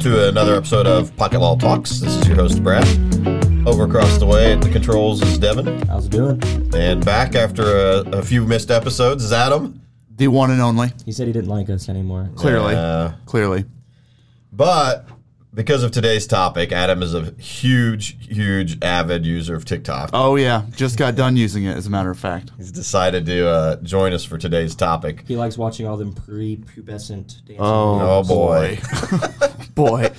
to another episode of Pocket Law Talks. This is your host, Brad. Over across the way at the controls is Devin. How's it doing? And back after a, a few missed episodes is Adam. The one and only. He said he didn't like us anymore. Clearly. Uh, Clearly. but because of today's topic, Adam is a huge, huge avid user of TikTok. Oh, yeah. Just got done using it, as a matter of fact. He's decided to uh, join us for today's topic. He likes watching all them pre-pubescent dancing. Oh, boy. Boy.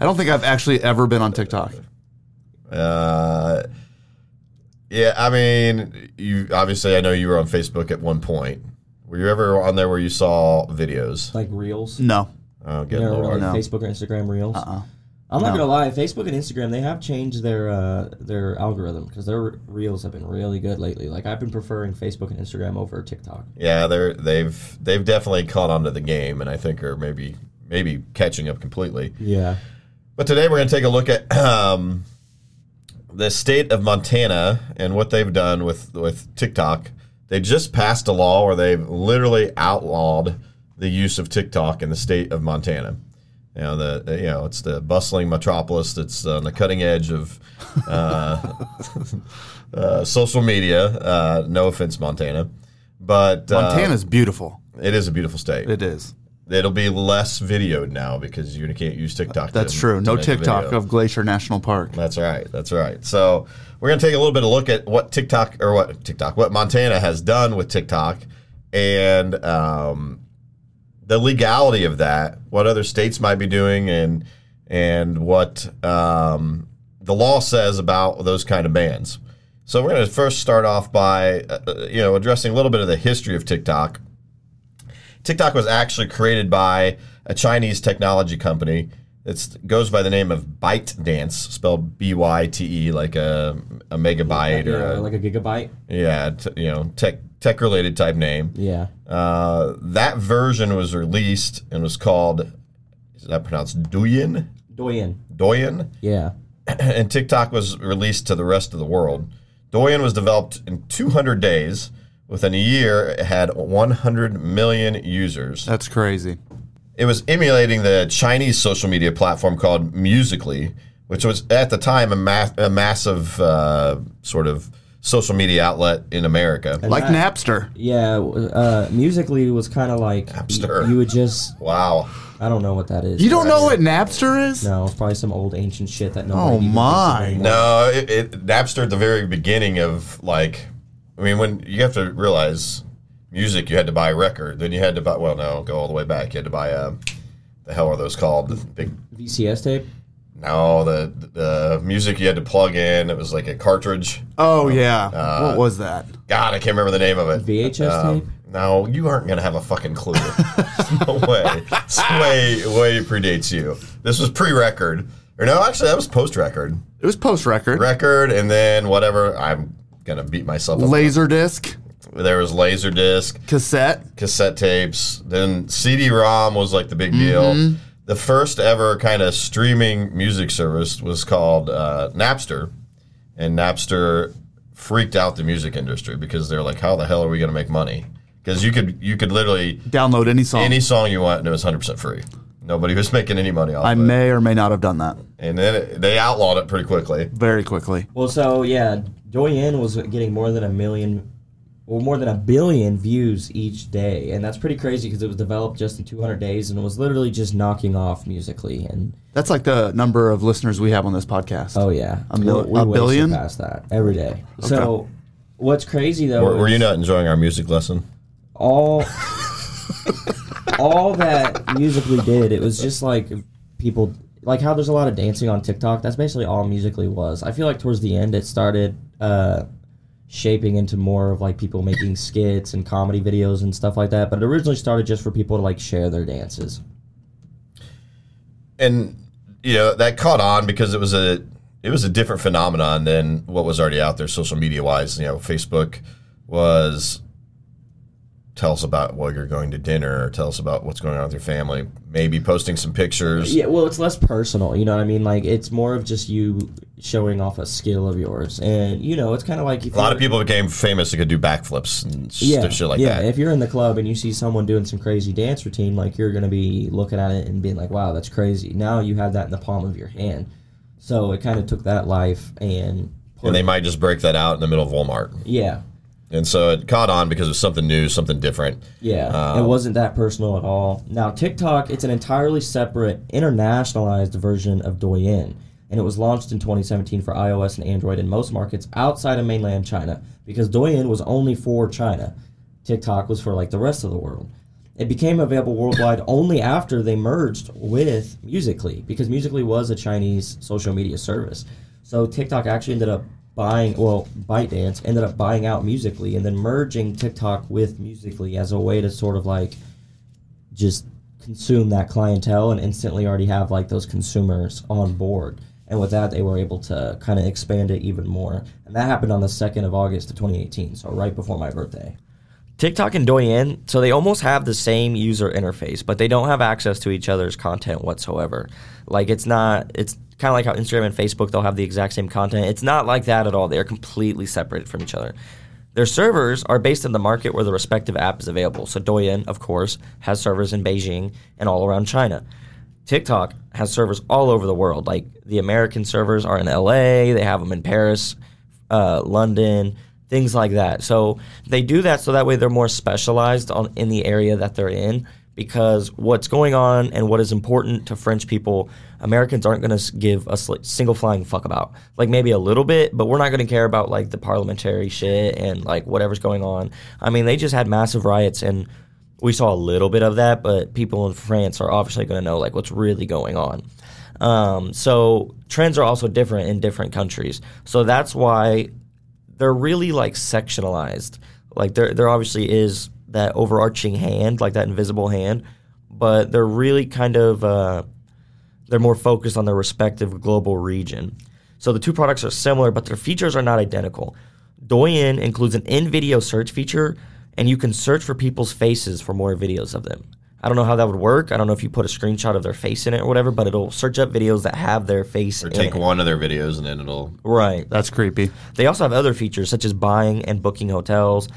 I don't think I've actually ever been on TikTok. Uh, yeah, I mean, you obviously, I know you were on Facebook at one point. Were you ever on there where you saw videos? like reels. No. Oh, You good know, lord. like No. Facebook or Instagram reels. Uh-uh. I'm not No. gonna lie, Facebook and Instagram they have changed their uh, their algorithm because their reels have been really good lately. Like I've been preferring Facebook and Instagram over TikTok. Yeah, they're they've they've definitely caught on to the game, and I think are maybe maybe catching up completely. Yeah. But today we're going to take a look at um, the state of Montana and what they've done with with TikTok. They just passed a law where they've literally outlawed the use of TikTok in the state of Montana. You know the you know it's the bustling metropolis that's on the cutting edge of uh, uh, social media. Uh, no offense, Montana, but uh, Montana's beautiful. it is a beautiful state. It is. It'll be less videoed now because you can't use TikTok. That's to- true. to No TikTok of Glacier National Park. That's right. That's right. So we're gonna take a little bit of look at what TikTok or what TikTok, what Montana has done with TikTok, and um, the legality of that, what other states might be doing, and and what um, the law says about those kind of bans. So we're gonna first start off by uh, uh, you know addressing a little bit of the history of TikTok. TikTok was actually created by a Chinese technology company. It goes by the name of ByteDance, spelled B Y T E, like a, a megabyte or yeah, a, like a gigabyte. yeah, t- you know, tech tech related type name. Yeah. Uh, that version was released and was called, is that pronounced Douyin? Doyen. Douyin? Yeah. and TikTok was released to the rest of the world. Douyin was developed in 200 days. Within a year, it had 100 million users. That's crazy. It was emulating the Chinese social media platform called Musical.ly, which was at the time a, ma- a massive uh, sort of social media outlet in America. Like that- Napster. Yeah. Uh, musical.ly was kind of like y- Napster. you would just Wow. I don't know what that is. You don't know what Napster is? No, it's probably some old ancient shit that nobody. Oh, even thinks of my. No, it, it, Napster at the very beginning of like, I mean, when you have to realize music, you had to buy a record, then you had to buy. Well, no, go all the way back. You had to buy a. The hell are those called? The big. VCS tape. No, the the music you had to plug in. It was like a cartridge. Oh, yeah. Uh, what was that? God, I can't remember the name of it. VHS Um, tape? No, you aren't gonna have a fucking clue. no way. It's way way predates you. This was pre-record, or no? Actually, that was post-record. It was post record. Record, and then whatever. I'm gonna beat myself up. Laserdisc. There was laser disc, Cassette. cassette tapes. Then CD-ROM was like the big deal. The first ever kind of streaming music service was called uh, Napster, and Napster freaked out the music industry because they're like, "How the hell are we going to make money?" Because you could you could literally Download any song. any song you want and it was 100 percent free. Nobody was making any money off I of it. may or may not have done that And then it, they outlawed it pretty quickly. very quickly. Well, so yeah, Doyen was getting more than a million, or more than a billion views each day, and that's pretty crazy because it was developed just in 200 days, and it was literally just knocking off musical.ly. And That's like the number of listeners we have on this podcast. oh yeah, A mil- we a billion? surpassed that every day. So what's crazy though? Were, were you not enjoying our music lesson? all all that musical.ly did? It was just like people like how there's a lot of dancing on TikTok. That's basically all musically was. I feel like towards the end it started. uh shaping into more of like people making skits and comedy videos and stuff like that. But it originally started just for people to like share their dances. and you know that caught on because it was a it was a different phenomenon than what was already out there social media wise you know facebook was tell us about what you're going to dinner, or tell us about what's going on with your family. Maybe posting some pictures. Yeah, well, it's less personal. You know what I mean? Like it's more of just you showing off a skill of yours, and you know, it's kind of like if A lot of people became famous who could do backflips and yeah, shit like that. yeah. that. If you're in the club and you see someone doing some crazy dance routine, like you're gonna be looking at it and being like, "Wow, that's crazy." Now you have that in the palm of your hand. So it kind of took that life and. And they might just break that out in the middle of Walmart. yeah, And so it caught on because it was something new, something different. Yeah, Um, it wasn't that personal at all. Now, TikTok, it's an entirely separate, internationalized version of Douyin, and it was launched in 2017 for iOS and Android in most markets outside of mainland China because Douyin was only for China. TikTok was for like the rest of the world. It became available worldwide only after they merged with Musical.ly because Musical.ly was a Chinese social media service. So TikTok actually ended up buying, well, ByteDance ended up buying out Musical.ly and then merging TikTok with Musical.ly as a way to sort of like just consume that clientele and instantly already have like those consumers on board. And with that, they were able to kind of expand it even more. And that happened on the 2nd of August of 2018, so right before my birthday. TikTok and Douyin, so they almost have the same user interface, but they don't have access to each other's content whatsoever. Like it's not, it's kind of like how Instagram and Facebook they'll have the exact same content. It's not like that at all. They're completely separated from each other. Their servers are based in the market where the respective app is available. So Douyin, of course, has servers in Beijing and all around China. TikTok has servers all over the world. Like the American servers are in LA, they have them in Paris, uh, London, things like that. So they do that so that way they're more specialized on in the area that they're in because what's going on and what is important to French people, Americans aren't going to give a single flying fuck about. Like maybe a little bit, but we're not going to care about like the parliamentary shit and like whatever's going on. I mean, they just had massive riots and we saw a little bit of that, but people in France are obviously going to know like what's really going on. Um, so trends are also different in different countries. So that's why they're really like sectionalized. Like there, there obviously is that overarching hand, like that invisible hand, but they're really kind of uh, they're more focused on their respective global region. So the two products are similar, but their features are not identical. Douyin includes an in-video search feature, and you can search for people's faces for more videos of them. I don't know how that would work. I don't know if you put a screenshot of their face in it or whatever, but it'll search up videos that have their face Or in take it. one of their videos and then it'll. Right. That's creepy. They also have other features such as buying and booking hotels,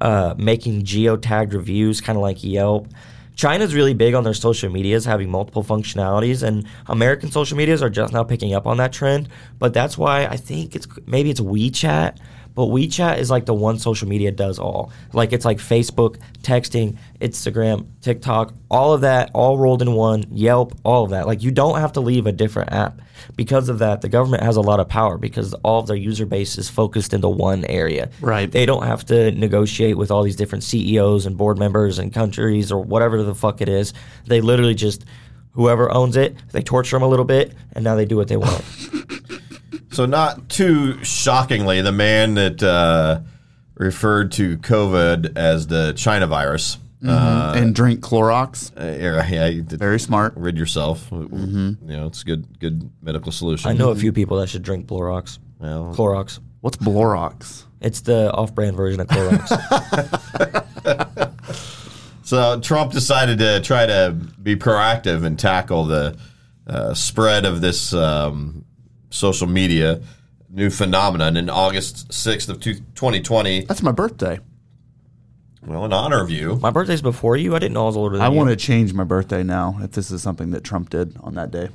uh, making geotagged reviews, kind of like Yelp. China's really big on their social medias having multiple functionalities, and American social medias are just now picking up on that trend. But that's why I think it's maybe it's WeChat, but WeChat is like the one social media does all. Like it's like Facebook, texting, Instagram, TikTok, all of that, all rolled in one. Yelp, all of that. Like you don't have to leave a different app. Because of that, the government has a lot of power because all of their user base is focused into one area. Right. They don't have to negotiate with all these different CEOs and board members and countries or whatever the fuck it is. They literally just whoever owns it, they torture them a little bit, and now they do what they want. So, not too shockingly, the man that uh, referred to COVID as the China virus. Uh, and drink Clorox. uh, yeah, yeah, Very smart. rid yourself. You know, it's a good, good medical solution. I know a few people that should drink Clorox. Well, Clorox. What's Blorox? It's the off-brand version of Clorox. So Trump decided to try to be proactive and tackle the uh, spread of this um, social media new phenomenon. In August 6th of two- 2020, That's my birthday. well, in honor of you, My birthday's before you. I didn't know I was older than I you. want to change my birthday now if this is something that Trump did on that day.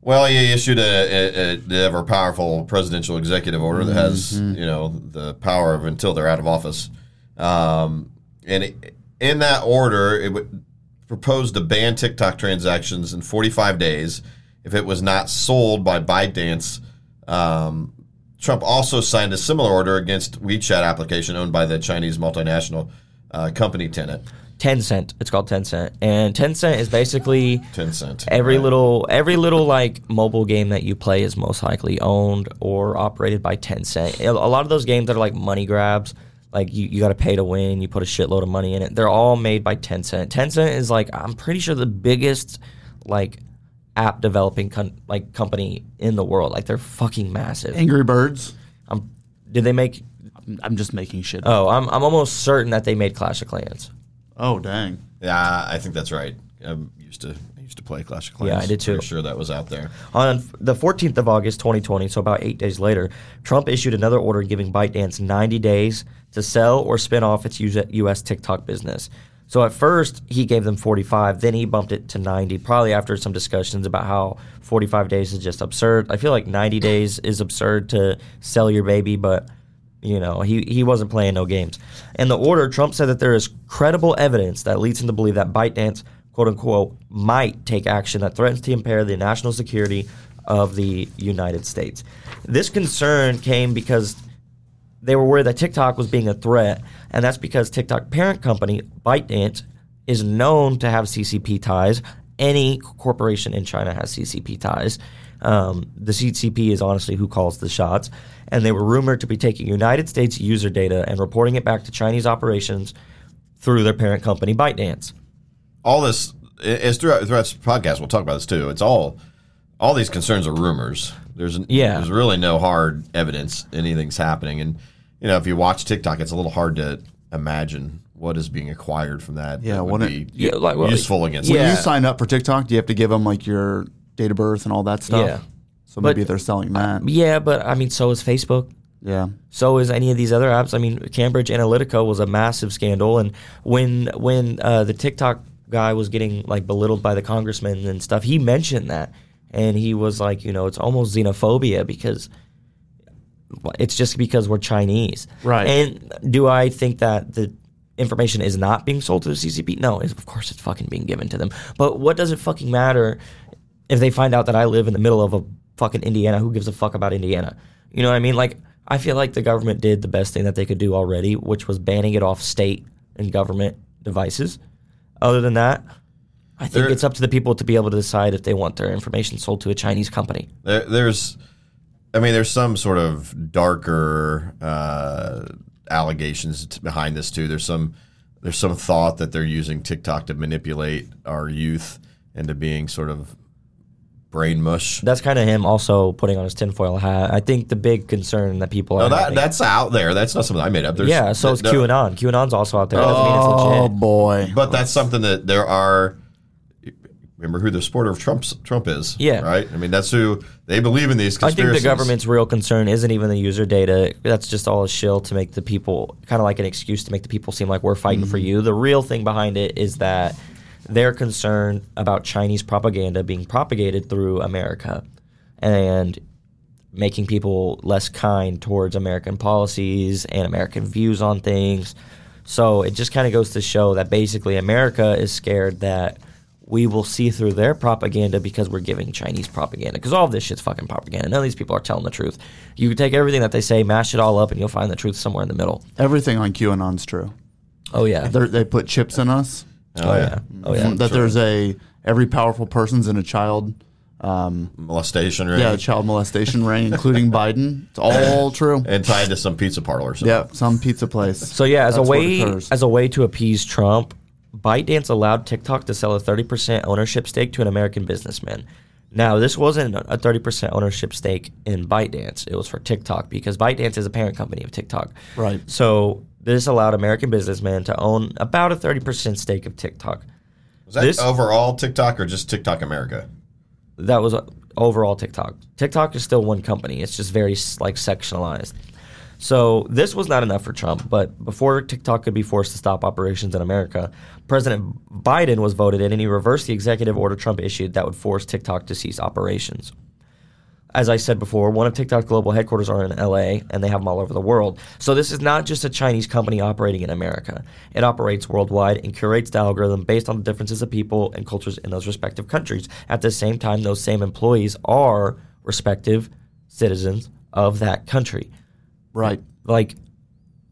well, he issued a, a, a the ever powerful presidential executive order that has you know the power of until they're out of office. Um, and it, in that order, it would proposed to ban TikTok transactions in 45 days if it was not sold by ByteDance. Um, Trump also signed a similar order against WeChat application owned by the Chinese multinational uh, company Tenet, Tencent. It's called Tencent, and Tencent is basically Tencent. every Right. little every little like mobile game that you play is most likely owned or operated by Tencent. A a lot of those games that are like money grabs, like you, you got to pay to win, you put a shitload of money in it. They're all made by Tencent. Tencent is like I'm pretty sure the biggest like app developing con- like company in the world. Like they're fucking massive. Angry Birds. Um, did they make I'm just making shit. up. Oh, I'm I'm almost certain that they made Clash of Clans. Oh dang. Yeah, I think that's right. I used to I used to play Clash of Clans. Yeah, I did too. Pretty sure that was out there. On the 14th of August 2020, so about eight days later, Trump issued another order giving ByteDance 90 days to sell or spin off its U.S. TikTok business. So at first, he gave them 45, then he bumped it to 90, probably after some discussions about how 45 days is just absurd. I feel like 90 days is absurd to sell your baby, but you know, he, he wasn't playing no games. In the order, Trump said that there is credible evidence that leads him to believe that ByteDance, quote unquote, might take action that threatens to impair the national security of the United States. This concern came because they were worried that TikTok was being a threat, and that's because TikTok parent company, ByteDance, is known to have CCP ties. Any corporation in China has CCP ties. Um, the CCP is honestly who calls the shots, and they were rumored to be taking United States user data and reporting it back to Chinese operations through their parent company, ByteDance. All this is throughout throughout this podcast. We'll talk about this too. It's all all these concerns are rumors. There's Yeah. there's really no hard evidence anything's happening. And you know, if you watch TikTok, it's a little hard to imagine what is being acquired from that. Yeah, that would what be it- Yeah, like, well, useful against. When Yeah. you sign up for TikTok, do you have to give them like your date of birth and all that stuff? Yeah. So But- maybe they're selling that. Yeah, but I mean, so is Facebook. yeah. So is any of these other apps. I mean, Cambridge Analytica was a massive scandal, and when when uh, the TikTok guy was getting like belittled by the congressman and stuff, he mentioned that, and he was like, you know, it's almost xenophobia because it's just because we're Chinese, Right. And do I think that the information is not being sold to the CCP? No, it's, of course it's fucking being given to them. But what does it fucking matter if they find out that I live in the middle of a fucking Indiana? Who gives a fuck about Indiana? You know what I mean? Like, I feel like the government did the best thing that they could do already, which was banning it off state and government devices. Other than that, I think There- it's up to the people to be able to decide if they want their information sold to a Chinese company. There, there's, I mean, there's some sort of darker uh, allegations t- behind this too. There's some, there's some thought that they're using TikTok to manipulate our youth into being sort of brain mush. That's kind of him also putting on his tinfoil hat. I think the big concern that people No, are that having- that's out there. That's not something I made up. There's, yeah, so it's th- th- QAnon. QAnon's also out there. That mean it's Oh legit. boy. But that's something that there are. Remember who the supporter of Trump's Trump is? Yeah. right. I mean, that's who they believe in these I think the government's real concern isn't even the user data. That's just all a shill to make the people kind of like an excuse to make the people seem like we're fighting for mm-hmm. you. The real thing behind it is that they're concerned about Chinese propaganda being propagated through America and making people less kind towards American policies and American views on things. So it just kind of goes to show that basically America is scared that we will see through their propaganda because we're giving Chinese propaganda. Because all of this shit's fucking propaganda. None of these people are telling the truth. You can take everything that they say, mash it all up, and you'll find the truth somewhere in the middle. Everything on QAnon's true. Oh yeah. They're, they put chips in us. Oh, yeah. Oh yeah. that there's a every powerful person's in a child. Um, molestation ring. yeah, child molestation ring, including Biden. It's all true. and tied to some pizza parlor. or something. Yeah, some pizza place. So yeah, as That's a way as a way to appease Trump, ByteDance allowed TikTok to sell a 30% ownership stake to an American businessman. Now, this wasn't a 30% ownership stake in ByteDance. It was for TikTok because ByteDance is a parent company of TikTok. Right. So, this allowed American businessmen to own about a 30% stake of TikTok. Was that This- overall TikTok or just TikTok America? That was uh, overall TikTok. TikTok is still one company. It's just very like sectionalized. So this was not enough for Trump, but before TikTok could be forced to stop operations in America, President Biden was voted in and he reversed the executive order Trump issued that would force TikTok to cease operations. As I said before, one of TikTok's global headquarters are in LA and they have them all over the world. So this is not just a Chinese company operating in America. It operates worldwide and curates the algorithm based on the differences of people and cultures in those respective countries. At the same time, those same employees are respective citizens of that country. Right. Like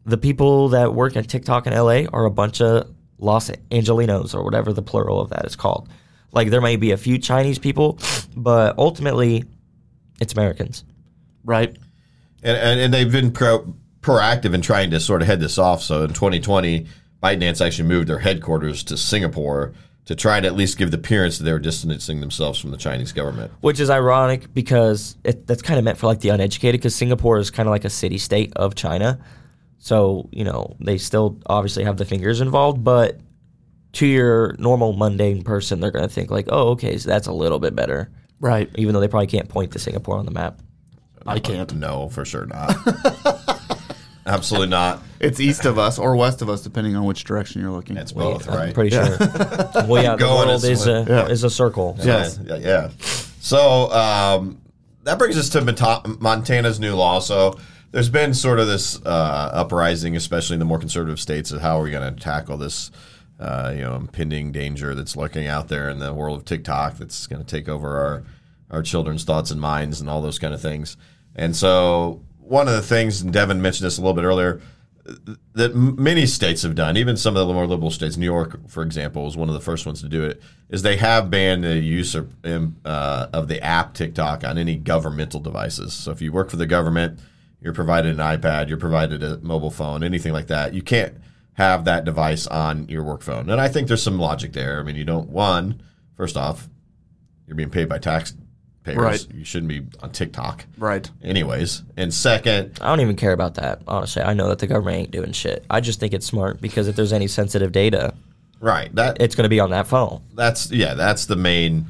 the people that work at TikTok in LA are a bunch of Los Angelinos or whatever the plural of that is called. Like there may be a few Chinese people, but ultimately it's Americans. Right. And, and, and they've been pro, proactive in trying to sort of head this off. So in 2020, ByteDance actually moved their headquarters to Singapore to try to at least give the appearance that they were distancing themselves from the Chinese government. Which is ironic because it, that's kind of meant for like the uneducated because Singapore is kind of like a city state of China. So, you know, they still obviously have the fingers involved, but to your normal mundane person, they're going to think like, "Oh, okay, so that's a little bit better." Right. Even though they probably can't point to Singapore on the map. I can't. No, for sure not. Absolutely not. It's east of us or west of us, depending on which direction you're looking. It's both, right? I'm right? pretty sure. well, yeah, the world is is a Yeah. is a circle. so- Yes. Yeah, yeah. So um, that brings us to Monta- Montana's new law. So there's been sort of this uh, uprising, especially in the more conservative states, of how are we going to tackle this, uh, you know, impending danger that's lurking out there in the world of TikTok that's going to take over our our children's thoughts and minds and all those kind of things. And so one of the things, and Devin mentioned this a little bit earlier, that many states have done, even some of the more liberal states, New York, for example, was one of the first ones to do it, is they have banned the use of, um, uh, of the app TikTok on any governmental devices. So if you work for the government, you're provided an iPad, you're provided a mobile phone, anything like that. You can't have that device on your work phone. And I think there's some logic there. I mean, you don't, one, first off, you're being paid by taxpayers. Right. You shouldn't be on TikTok. Right. Anyways. And second, I don't even care about that, honestly. I know that the government ain't doing shit. I just think it's smart because if there's any sensitive data, right, that it's going to be on that phone. that's yeah that's the main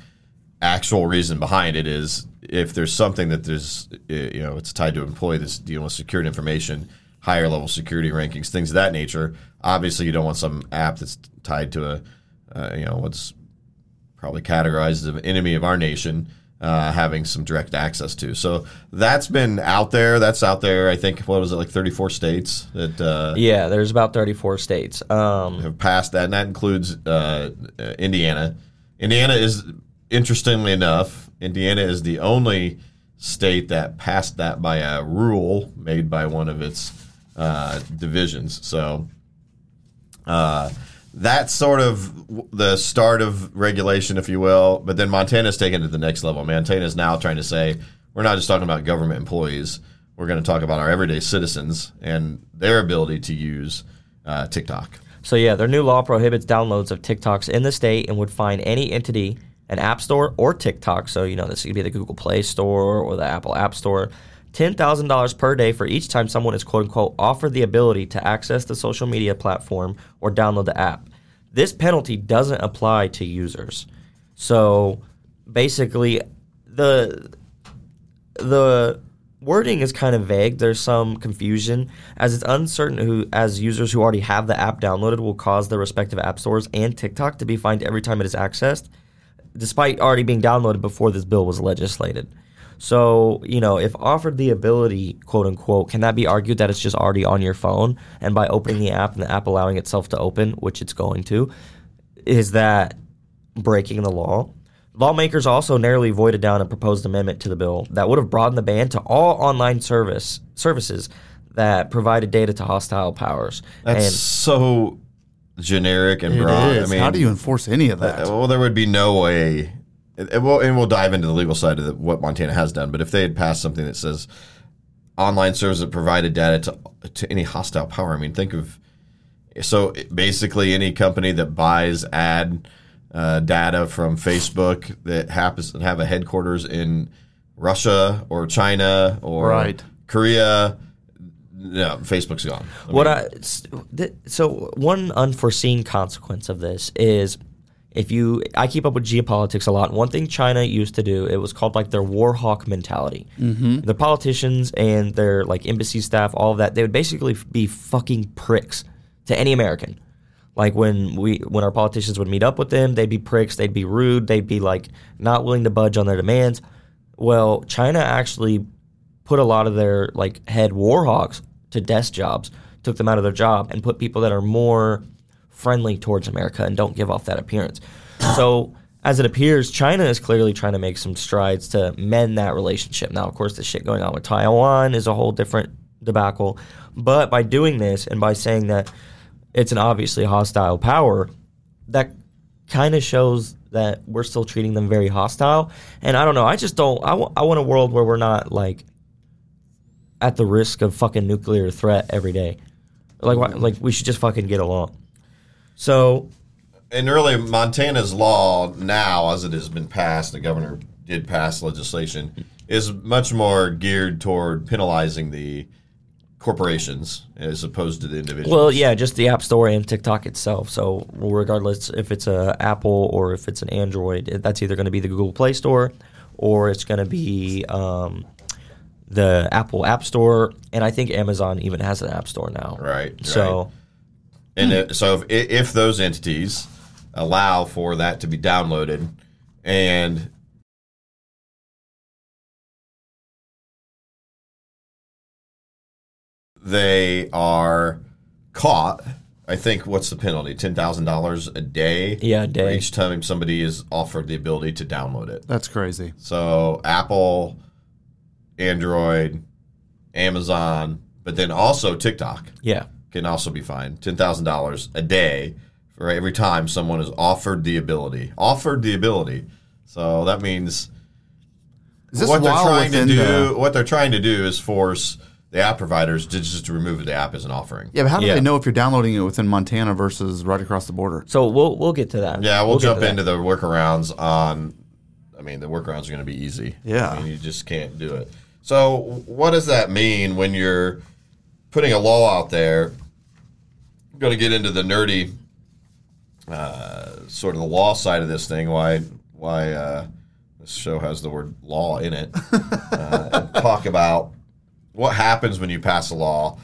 actual reason behind it is if there's something that there's uh, you know it's tied to an employee that's dealing with secured information higher level security rankings things of that nature obviously you don't want some app that's tied to a uh, you know what's probably categorized as an enemy of our nation uh, having some direct access to so that's been out there that's out there i think what was it like 34 states that uh, Yeah, there's about 34 states. Um, have passed that, and that includes uh, uh, Indiana. Indiana is, interestingly enough, Indiana is the only state that passed that by a rule made by one of its uh, divisions. So uh, that's sort of the start of regulation, if you will. But then Montana's taken it to the next level. Montana is now trying to say we're not just talking about government employees. We're going to talk about our everyday citizens and their ability to use uh, TikTok. so, yeah, their new law prohibits downloads of TikToks in the state and would fine any entity, an app store or TikTok. So, you know, this could be the Google Play Store or the Apple App Store. $10,000 per day for each time someone is quote unquote offered the ability to access the social media platform or download the app. This penalty doesn't apply to users. So basically, the the wording is kind of vague. There's some confusion as it's uncertain who, as users who already have the app downloaded, will cause their respective app stores and TikTok to be fined every time it is accessed, despite already being downloaded before this bill was legislated. So, you know, if offered the ability, quote unquote, can that be argued that it's just already on your phone? And by opening the app and the app allowing itself to open, which it's going to, is that breaking the law? Lawmakers also narrowly voided down a proposed amendment to the bill that would have broadened the ban to all online service services that provided data to hostile powers. That's and so generic and broad. is. I mean, How do you enforce any of that? well, there would be no way. And and we'll, and we'll dive into the legal side of the, what Montana has done. But if they had passed something that says online services that provided data to, to any hostile power, I mean, think of so basically any company that buys ad uh, data from Facebook that happens to have a headquarters in Russia or China or Right. Korea, no, Facebook's gone. I What mean, I so one unforeseen consequence of this is if you I keep up with geopolitics a lot. One thing China used to do it was called like their war hawk mentality. Mm-hmm. The politicians and their like embassy staff, all of that, they would basically be fucking pricks to any American. Like when we when our politicians would meet up with them, they'd be pricks, they'd be rude, they'd be like not willing to budge on their demands. Well, China actually put a lot of their like head war hawks to desk jobs, took them out of their job, and put people that are more friendly towards America and don't give off that appearance. So as it appears, China is clearly trying to make some strides to mend that relationship. Now, of course, the shit going on with Taiwan is a whole different debacle. But by doing this and by saying that it's an obviously hostile power, that kind of shows that we're still treating them very hostile. And I don't know. I just don't. I want a world where we're not like at the risk of fucking nuclear threat every day. Like, like we should just fucking get along. So and really Montana's law now, as it has been passed, the governor did pass legislation, is much more geared toward penalizing the corporations as opposed to the individuals. Well, yeah, just the App Store and TikTok itself. So regardless if it's a Apple or if it's an Android, that's either going to be the Google Play Store or it's going to be um, the Apple App Store, and I think Amazon even has an App Store now. Right, So And hmm. it, so if, if those entities allow for that to be downloaded and they are caught, I think what's the penalty? Ten thousand dollars a day. Yeah, a day. Each time somebody is offered the ability to download it. That's crazy. So Apple, Android, Amazon, but then also TikTok yeah, can also be fined ten thousand dollars a day for every time someone is offered the ability. Offered the ability. So that means Is this what they're trying to do. the- What they're trying to do is force the app providers to just remove the app as an offering. yeah, but how do Yeah. they know if you're downloading it within Montana versus right across the border? so we'll we'll get to that. Yeah, we'll, get jump to that. into the workarounds on. I mean, the workarounds are going to be easy. Yeah. I mean, you just can't do it. So, what does that mean when you're putting a law out there? Going to get into the nerdy, uh, sort of the law side of this thing. Why? Why uh, this show has the word law in it? uh, and talk about what happens when you pass a law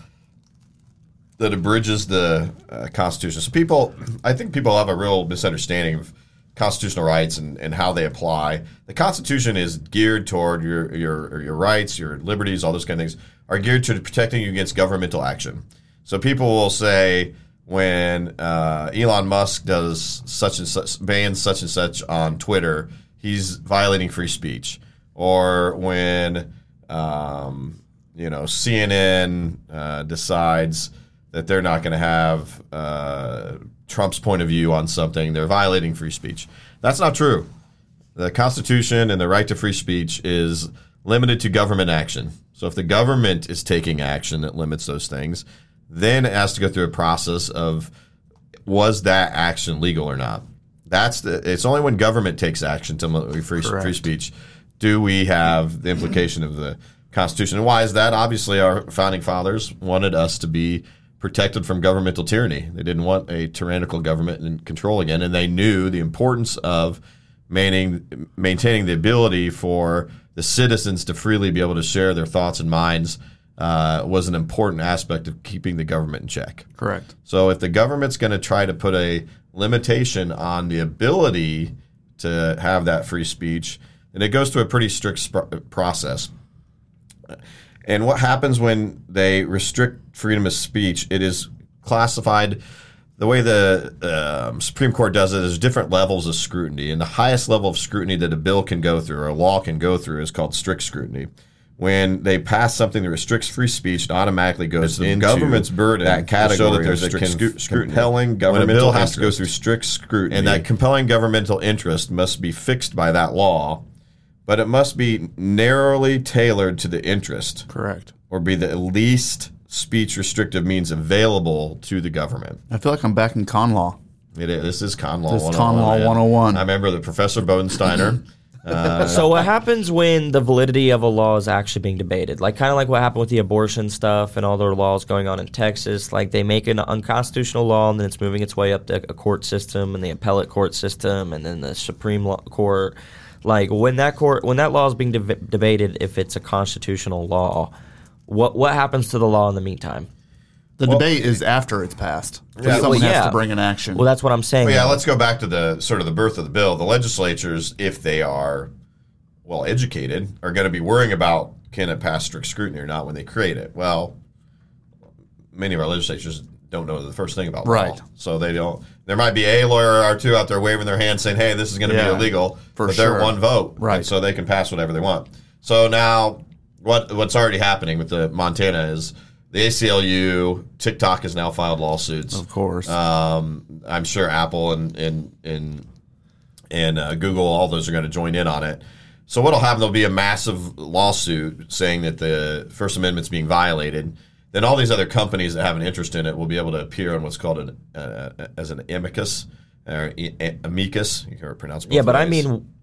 that abridges the uh, Constitution. So people, I think people have a real misunderstanding of constitutional rights and, and how they apply. The Constitution is geared toward your your your rights, your liberties, all those kind of things are geared to protecting you against governmental action. So people will say when uh, Elon Musk does such and such bans such and such on Twitter, he's violating free speech. Or when um, you know CNN uh, decides that they're not going to have uh, Trump's point of view on something, they're violating free speech. That's not true. The Constitution and the right to free speech is limited to government action. So if the government is taking action that limits those things, then it has to go through a process of was that action legal or not. That's the. It's only when government takes action to free, free speech do we have the implication of the Constitution. And why is that? Obviously, our founding fathers wanted us to be protected from governmental tyranny. They didn't want a tyrannical government in control again, and they knew the importance of maintaining maintaining the ability for the citizens to freely be able to share their thoughts and minds uh, was an important aspect of keeping the government in check. Correct. So if the government's going to try to put a limitation on the ability to have that free speech, and it goes through a pretty strict sp- process. And what happens when they restrict freedom of speech? It is classified the way the um, Supreme Court does it is different levels of scrutiny, and the highest level of scrutiny that a bill can go through or a law can go through is called strict scrutiny. When they pass something that restricts free speech, it automatically goes the into government's burden that category. show that there's a con- scrutiny. compelling When a governmental bill has to go through strict scrutiny, And that compelling governmental interest must be fixed by that law, but it must be narrowly tailored to the interest Correct. or be the least speech restrictive means available to the government. I feel like I'm back in con law. It is, this is con law This is 101. con law 101. I remember the Professor Bodensteiner. uh, So what happens when the validity of a law is actually being debated? Like kind of like what happened with the abortion stuff and all the laws going on in Texas. Like they make an unconstitutional law and then it's moving its way up the a court system and the appellate court system and then the Supreme Law Court. Like when that court when that law is being de- debated, if it's a constitutional law, what what happens to the law in the meantime? The debate is after it's passed. So Yeah, someone well, has to bring an action. Well, that's what I'm saying. Well, yeah, let's go back to the sort of the birth of the bill. The legislatures, if they are well educated, are going to be worrying about can it pass strict scrutiny or not when they create it. Well, many of our legislatures don't know the first thing about law. Right. So they don't. There might be a lawyer or two out there waving their hand saying, "Hey, this is going to Yeah, be illegal," for but they're one vote, Right. And so they can pass whatever they want. So now, what what's already happening with the Montana is the ACLU, TikTok has now filed lawsuits. of course. Um, I'm sure Apple and and and and uh, Google, all those are going to join in on it. So what'll happen? There'll be a massive lawsuit saying that the First Amendment's being violated. Then all these other companies that have an interest in it will be able to appear on what's called an uh, as an amicus or amicus. You can pronounce yeah, but I mean,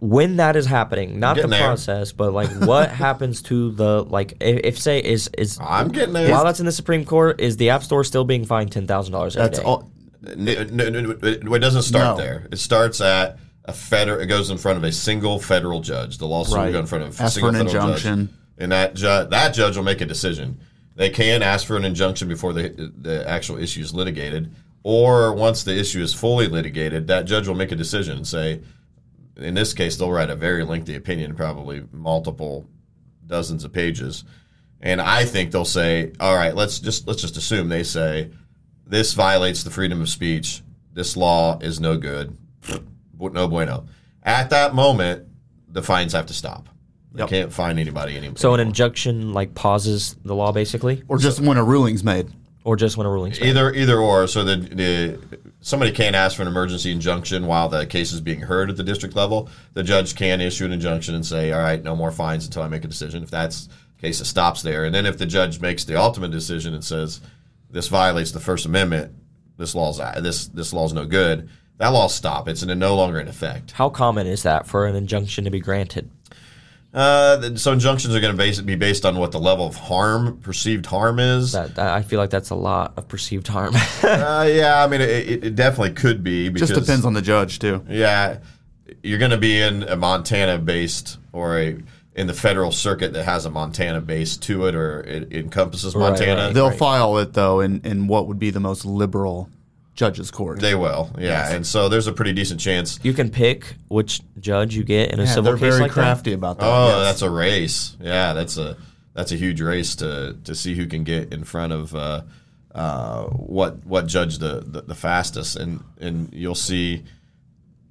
when that is happening, not the there. process, but like what happens to the like if, if say is is I'm getting there. while that's in the Supreme Court, is the App Store still being fined ten thousand dollars every day? That's all. No, no, no, it it doesn't start No. there. It starts at a federal. It goes in front of a single federal judge. The lawsuit will go in front of a Ask single for an federal injunction. judge, and that ju- that judge will make a decision. They can ask for an injunction before the the actual issue is litigated, or once the issue is fully litigated, that judge will make a decision and say. In this case, they'll write a very lengthy opinion, probably multiple dozens of pages, and I think they'll say, "All right, let's just let's just assume they say this violates the freedom of speech. This law is no good. No bueno. At that moment, the fines have to stop. They Yep. can't fine anybody anymore. so an injunction like pauses the law basically, Or just when a ruling's made. Or just when a ruling either either or. So the, the somebody can't ask for an emergency injunction while the case is being heard at the district level. The judge can issue an injunction and say, "All right, no more fines until I make a decision." If that's the case, it stops there. And then if the judge makes the ultimate decision and says this violates the First Amendment, this law's this this law's no good. That law stop. It's no longer in effect. How common is that for an injunction to be granted? Uh, so injunctions are going to base, be based on what the level of harm, perceived harm is. That, that I feel like that's a lot of perceived harm. uh, yeah, I mean, it, it it definitely could be. Because, Just depends on the judge too. Yeah, you're going to be in a Montana-based or a in the federal circuit that has a Montana base to it, or it encompasses Right, Montana. right. They'll Right. file it though in, in what would be the most liberal judge's court. They will, yeah. And so there's a pretty decent chance. you can pick which judge you get in a yeah, civil they're case very like that. crafty about that. Oh, yes. that's a race. Yeah, that's a that's a huge race to to see who can get in front of uh, uh, what what judge the, the the fastest, and and you'll see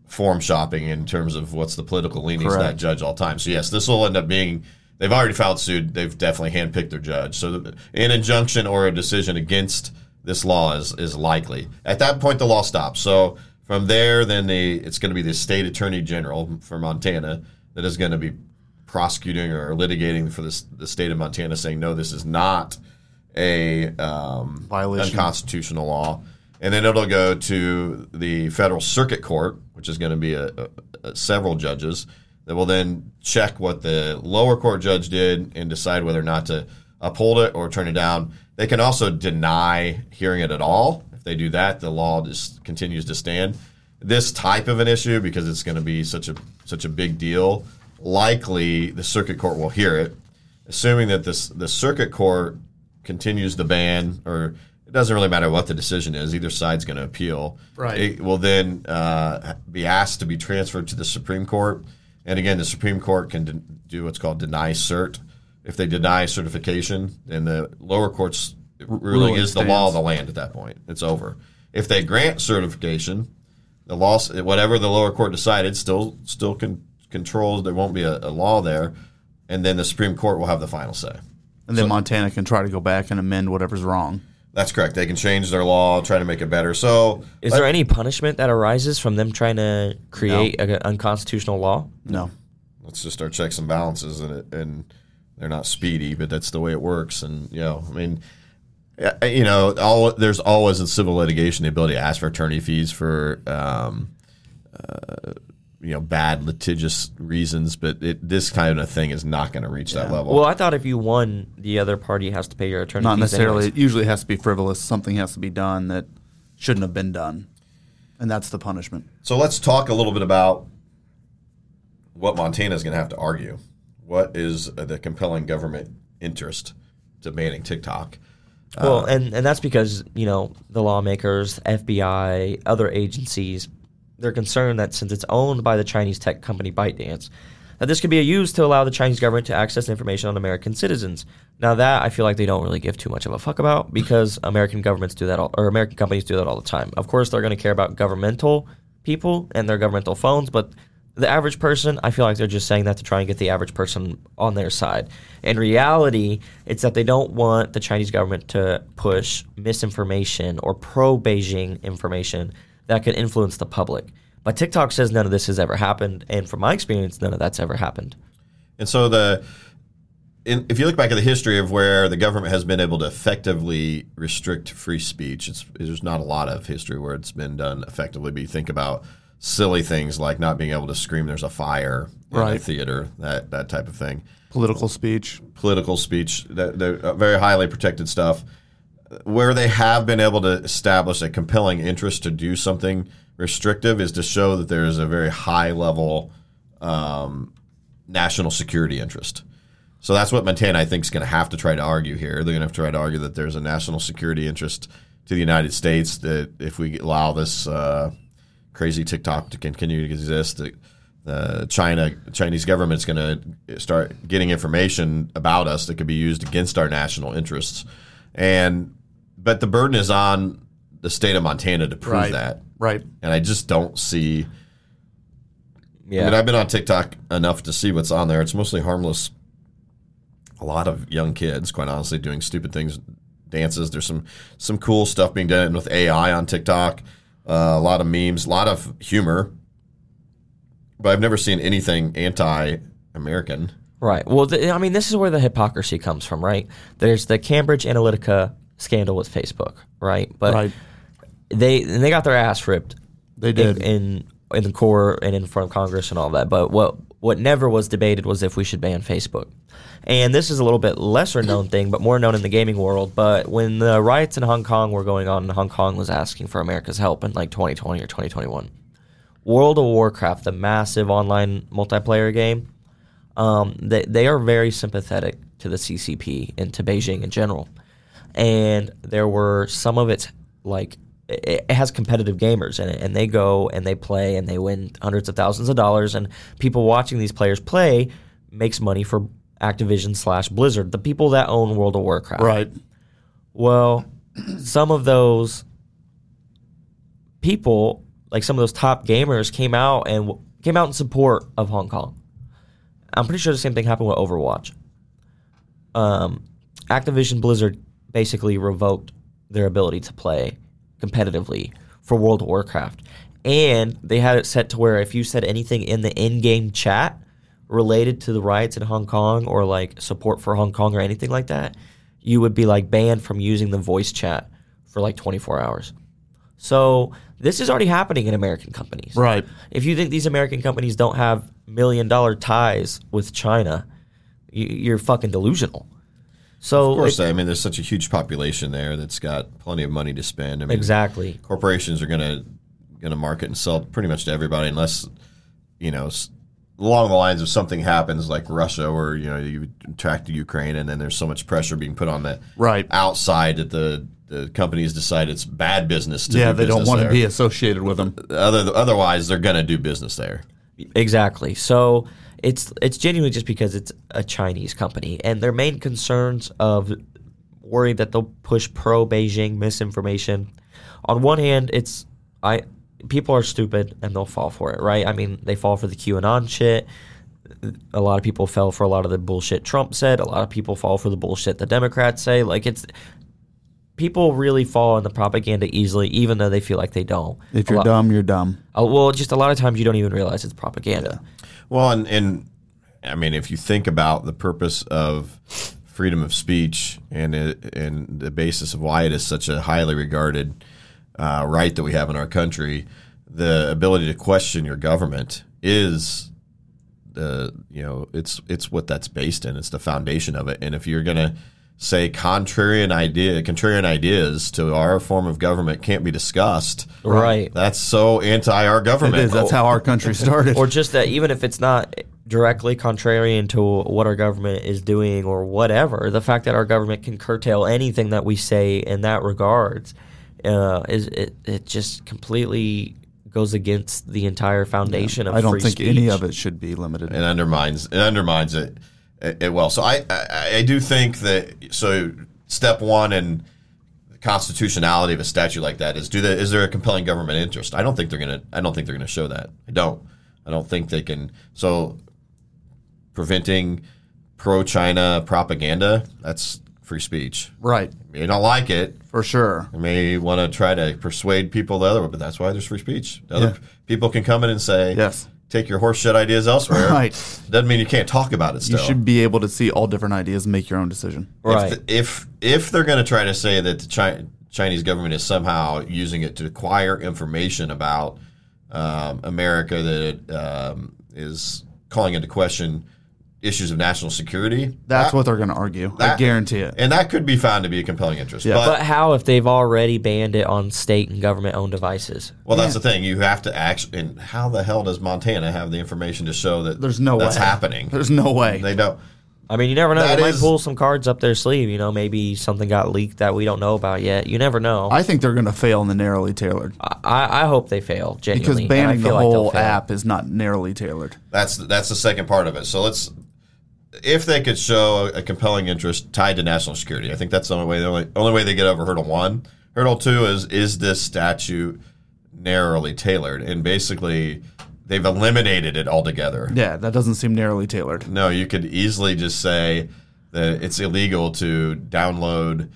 forum shopping in terms of what's the political leanings of that judge all time. So yes, this will end up being. They've already filed suit. They've definitely handpicked their judge. So the, an injunction or a decision against this law is is likely. At that point, the law stops. So from there, then the it's going to be the state attorney general for Montana that is going to be prosecuting or litigating for this, the state of Montana, saying no, this is not a um, Violation. unconstitutional law, and then it'll go to the federal circuit court, which is going to be a, a, a several judges that will then check what the lower court judge did and decide whether or not to uphold it or turn it down. They can also deny hearing it at all. If they do that, the law just continues to stand. This type of an issue, because it's going to be such a such a big deal, likely the circuit court will hear it, assuming that this the circuit court continues the ban, or it doesn't really matter what the decision is. Either side's going to appeal. Right. It will then uh, be asked to be transferred to the Supreme Court, and again, the Supreme Court can de- do what's called deny cert. If they deny certification, then the lower court's ruling ruling is the law of the land at that point. It's over. If they grant certification, the law, whatever the lower court decided, still still con- controls. There won't be a, a law there, and then the Supreme Court will have the final say. and then Montana can try to go back and amend whatever's wrong. That's correct. They can change their law, try to make it better. So, Is there any punishment that arises from them trying to create an unconstitutional law? No. let's just our checks and balances, and and they're not speedy, but that's the way it works. And you know, I mean, you know, all there's always in civil litigation the ability to ask for attorney fees for. Um, uh, you know, bad litigious reasons, but it, this kind of thing is not going to reach that level. Well, I thought if you won, the other party has to pay your attorney Not fees necessarily. anyways. It usually has to be frivolous. Something has to be done that shouldn't have been done. And that's the punishment. So let's talk a little bit about what Montana is going to have to argue. What is the compelling government interest to banning TikTok? Well, uh, and, and that's because, you know, the lawmakers, FBI, other agencies, they're concerned that since it's owned by the Chinese tech company ByteDance, that this could be used to allow the Chinese government to access information on American citizens. Now that I feel like they don't really give too much of a fuck about because American governments do that all, or American companies do that all the time. Of course, they're going to care about governmental people and their governmental phones, but the average person, I feel like they're just saying that to try and get the average person on their side. In reality, it's that they don't want the Chinese government to push misinformation or pro Beijing information that could influence the public. But TikTok says none of this has ever happened, and from my experience, none of that's ever happened. And so the in, if you look back at the history of where the government has been able to effectively restrict free speech, there's not a lot of history where it's been done effectively. But you think about silly things like not being able to scream "There's a fire" in a theater, that that type of thing. Political speech. Political speech, that they're uh, very highly protected stuff. Where they have been able to establish a compelling interest to do something restrictive is to show that there is a very high level um, national security interest. So that's what Montana, I think, is going to have to try to argue here. They're going to have to try to argue that there's a national security interest to the United States that if we allow this uh, crazy TikTok to continue to exist, that the China Chinese government's going to start getting information about us that could be used against our national interests. And but the burden is on the state of Montana to prove Right. that. Right. And I just don't see Yeah. I mean, I've been on TikTok enough to see what's on there. It's mostly harmless. A lot of young kids, quite honestly, doing stupid things, dances. There's some some cool stuff being done with AI on TikTok. Uh, a lot of memes, a lot of humor. But I've never seen anything anti-American. Right. Well, th- I mean, this is where the hypocrisy comes from, right? There's the Cambridge Analytica scandal with Facebook, right? But Right. they and they got their ass ripped. They did. in, in in the court and in front of Congress and all that. But what what never was debated was if we should ban Facebook. And this is a little bit lesser known thing, but more known in the gaming world. But when the riots in Hong Kong were going on, Hong Kong was asking for America's help in like 2020 or 2021. World of Warcraft, the massive online multiplayer game, um, they, they are very sympathetic to the CCP and to Beijing in general. And there were some of its like it has competitive gamers in it, and they go and they play and they win hundreds of thousands of dollars, and people watching these players play makes money for Activision slash Blizzard, the people that own World of Warcraft. Right. Well, some of those people, like some of those top gamers, came out and came out in support of Hong Kong. I'm pretty sure the same thing happened with Overwatch. Um, Activision Blizzard basically revoked their ability to play competitively for World of Warcraft, and they had it set to where if you said anything in the in-game chat related to the riots in Hong Kong or like support for Hong Kong or anything like that, you would be like banned from using the voice chat for like 24 hours. So this is already happening in American companies. Right. If you think these American companies don't have million dollar ties with China, you, you're fucking delusional. So Of course, it- I mean, there's such a huge population there that's got plenty of money to spend. I mean, exactly. corporations are going to going to market and sell pretty much to everybody unless you know along the lines of something happens like Russia where you know you attack the Ukraine and then there's so much pressure being put on the Right. outside that the the companies decide it's bad business to Yeah, do they don't business want to be associated with them. Other, otherwise they're going to do business there. Exactly. So it's it's genuinely just because it's a Chinese company, and their main concerns of worry that they'll push pro Beijing misinformation. On one hand, it's I people are stupid and they'll fall for it, right? I mean, they fall for the QAnon shit. A lot of people fell for a lot of the bullshit Trump said. A lot of people fall for the bullshit the Democrats say. Like it's people really fall in the propaganda easily, even though they feel like they don't. If you're lot- dumb, you're dumb. uh, well, just a lot of times you don't even realize it's propaganda. Well, and, and I mean, if you think about the purpose of freedom of speech and it, and the basis of why it is such a highly regarded uh, right that we have in our country, the ability to question your government is the you know it's it's what that's based in. It's the foundation of it. And if you're gonna say contrarian idea, contrarian ideas to our form of government can't be discussed, Right. That's so anti our government. is. That's how our country started. or just that even if it's not directly contrarian to what our government is doing or whatever, the fact that our government can curtail anything that we say in that regards uh, is it, it just completely goes against the entire foundation of I don't free think speech. any of it should be limited. it undermines it undermines it, it, well. So I, I I do think that so step one in the constitutionality of a statute like that is do the is there a compelling government interest? I don't think they're gonna I don't think they're gonna show that. I don't. I don't think they can. So preventing pro China propaganda that's free speech. right. You don't like it. For sure. You may want to try to persuade people the other way, but that's why there's free speech. The Other Yeah. people can come in and say, Yes. Take your horseshit ideas elsewhere." Right. Doesn't mean you can't talk about it. You should be able to see all different ideas and make your own decision. Right. If the- if, if they're going to try to say that the Chi- Chinese government is somehow using it to acquire information about um, America that um, is calling into question issues of national security. That's That- what they're going to argue. I guarantee it. and that could be found to be a compelling interest. Yeah. But, But how if they've already banned it on state and government owned devices? well, that's the thing. You have to actually. And how the hell does Montana have the information to show that There's no that's way. happening? There's no way. They don't. I mean, you never know. That they might pull some cards up their sleeve. You know, maybe something got leaked that we don't know about yet. You never know. I, I think they're going to fail in the narrowly tailored I, I hope they fail because genuinely. and I banning the feel like whole app is not narrowly tailored. That's that's the second part of it. So let's, if they could show a, a compelling interest tied to national security, I think that's the only way. The only, only way they get over hurdle one. Hurdle two is is this statute narrowly tailored, and basically they've eliminated it altogether. Yeah, that doesn't seem narrowly tailored. No, you could easily just say that it's illegal to download